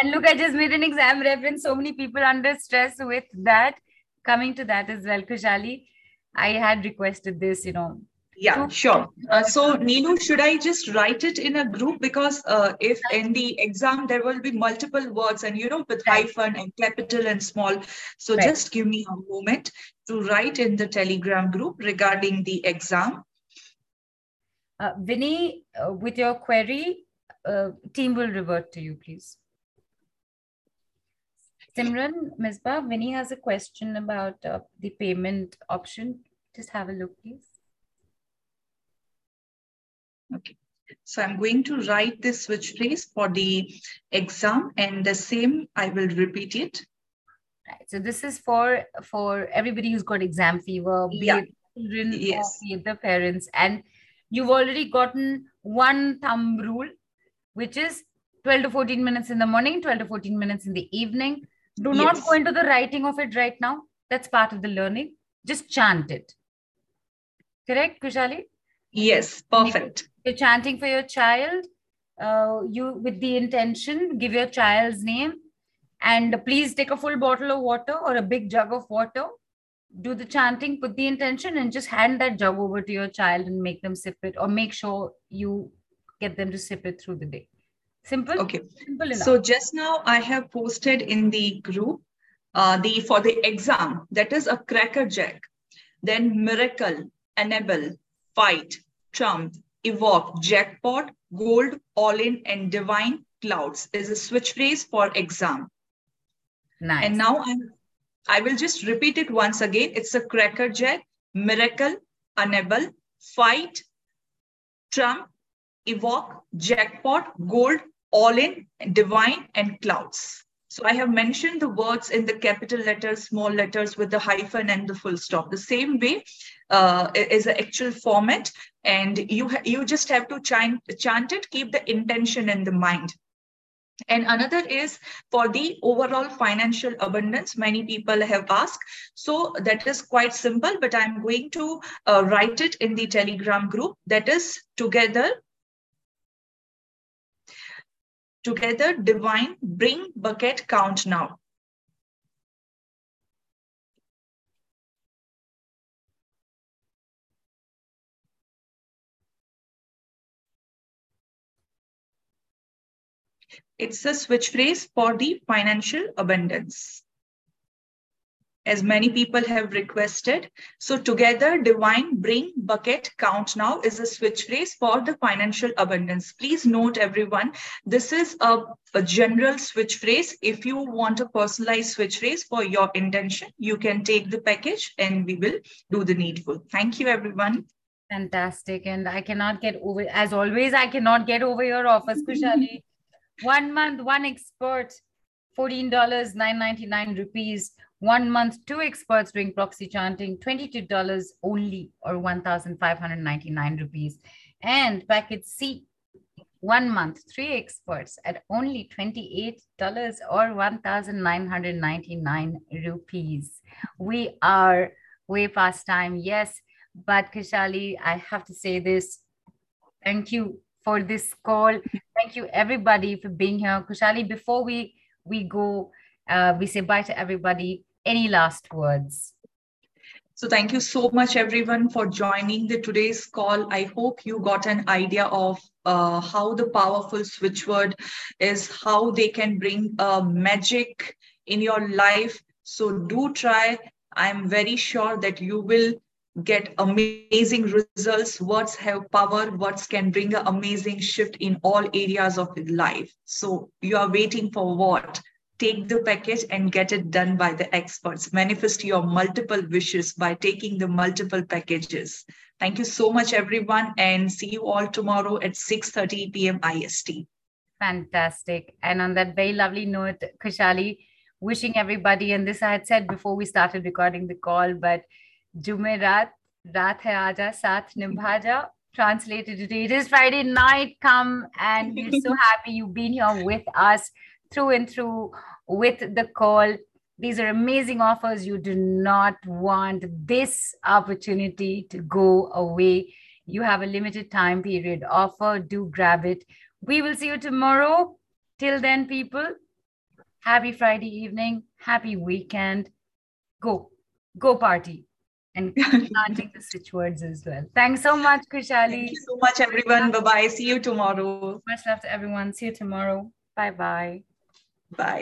And look i just made an exam reference so many people under stress with that coming to that as well khushaali i had requested this you know yeah, sure. Uh, so, Neelu, should I just write it in a group? Because uh, if in the exam there will be multiple words and, you know, with hyphen and capital and small. So, right. just give me a moment to write in the Telegram group regarding the exam. Uh, Vinny, uh, with your query, uh, team will revert to you, please. Simran, Misbah, Vinny has a question about uh, the payment option. Just have a look, please. Okay. So I'm going to write this switch phrase for the exam and the same, I will repeat it. Right. So this is for for everybody who's got exam fever, be yeah. it children yes. be it the parents. And you've already gotten one thumb rule, which is 12 to 14 minutes in the morning, 12 to 14 minutes in the evening. Do not go into the writing of it right now. That's part of the learning. Just chant it. Correct, Khushaali? Yes, perfect. You're chanting for your child. Uh, you with the intention, give your child's name, and please take a full bottle of water or a big jug of water. Do the chanting, put the intention, and just hand that jug over to your child and make them sip it, or make sure you get them to sip it through the day. Simple. Okay. Simple enough. So just now I have posted in the group uh, the for the exam that is a cracker jack, then miracle, enable, fight, trump, evoke, jackpot, gold, all in, and divine clouds is a switch phrase for exam. Nice. And now I'm, I will just repeat it once again. It's a cracker jack, miracle, enable, fight, trump, evoke, jackpot, gold, all in, divine, and clouds. So I have mentioned the words in the capital letters, small letters with the hyphen and the full stop. The same way uh, is the actual format, and you you just have to chant, chant it. Keep the intention in the mind. And another is for the overall financial abundance. Many people have asked. So that is quite simple, but I'm going to uh, write it in the Telegram group. That is together Together, divine, bring bucket count now. It's a switch phrase for the financial abundance as many people have requested. So together, divine, bring, bucket, count now is a switch phrase for the financial abundance. Please note everyone, this is a, a general switch phrase. If you want a personalized switch phrase for your intention, you can take the package and we will do the needful. Thank you, everyone. Fantastic. And I cannot get over, as always, I cannot get over your offers, Khushaali. one month, one expert, $14, 999 rupees One month, two experts doing proxy chanting, $22 only or 1,599 rupees. And package C, one month, three experts at only $28 or 1,999 rupees. We are way past time, yes. But Khushaali, I have to say this. Thank you for this call. Thank you everybody for being here. Khushaali, before we, we go, uh, we say bye to everybody. Any last words? So thank you so much, everyone, for joining the today's call. I hope you got an idea of uh, how the powerful switchword is, how they can bring uh, magic in your life. So do try. I'm very sure that you will get amazing results. Words have power. Words can bring an amazing shift in all areas of life. So you are waiting for what? Take the package and get it done by the experts. Manifest your multiple wishes by taking the multiple packages. Thank you so much, everyone, and see you all tomorrow at 6.30 p.m. IST. Fantastic. And on that very lovely note, Khushaali, wishing everybody, and this I had said before we started recording the call, but Jumerat, Raat hai aaja, Saath nibhaja, translated today. It is Friday night. Come and we're so happy you've been here with us through and through with the call. These are amazing offers. You do not want this opportunity to go away. You have a limited time period offer. Do grab it. We will see you tomorrow. Till then, people, happy Friday evening, happy weekend. Go, go party. And planting the switch words as well. Thanks so much, Khushaali. Thank you so much, everyone. Bye bye. See you tomorrow. Much love to everyone. See you tomorrow. Bye bye. Bye.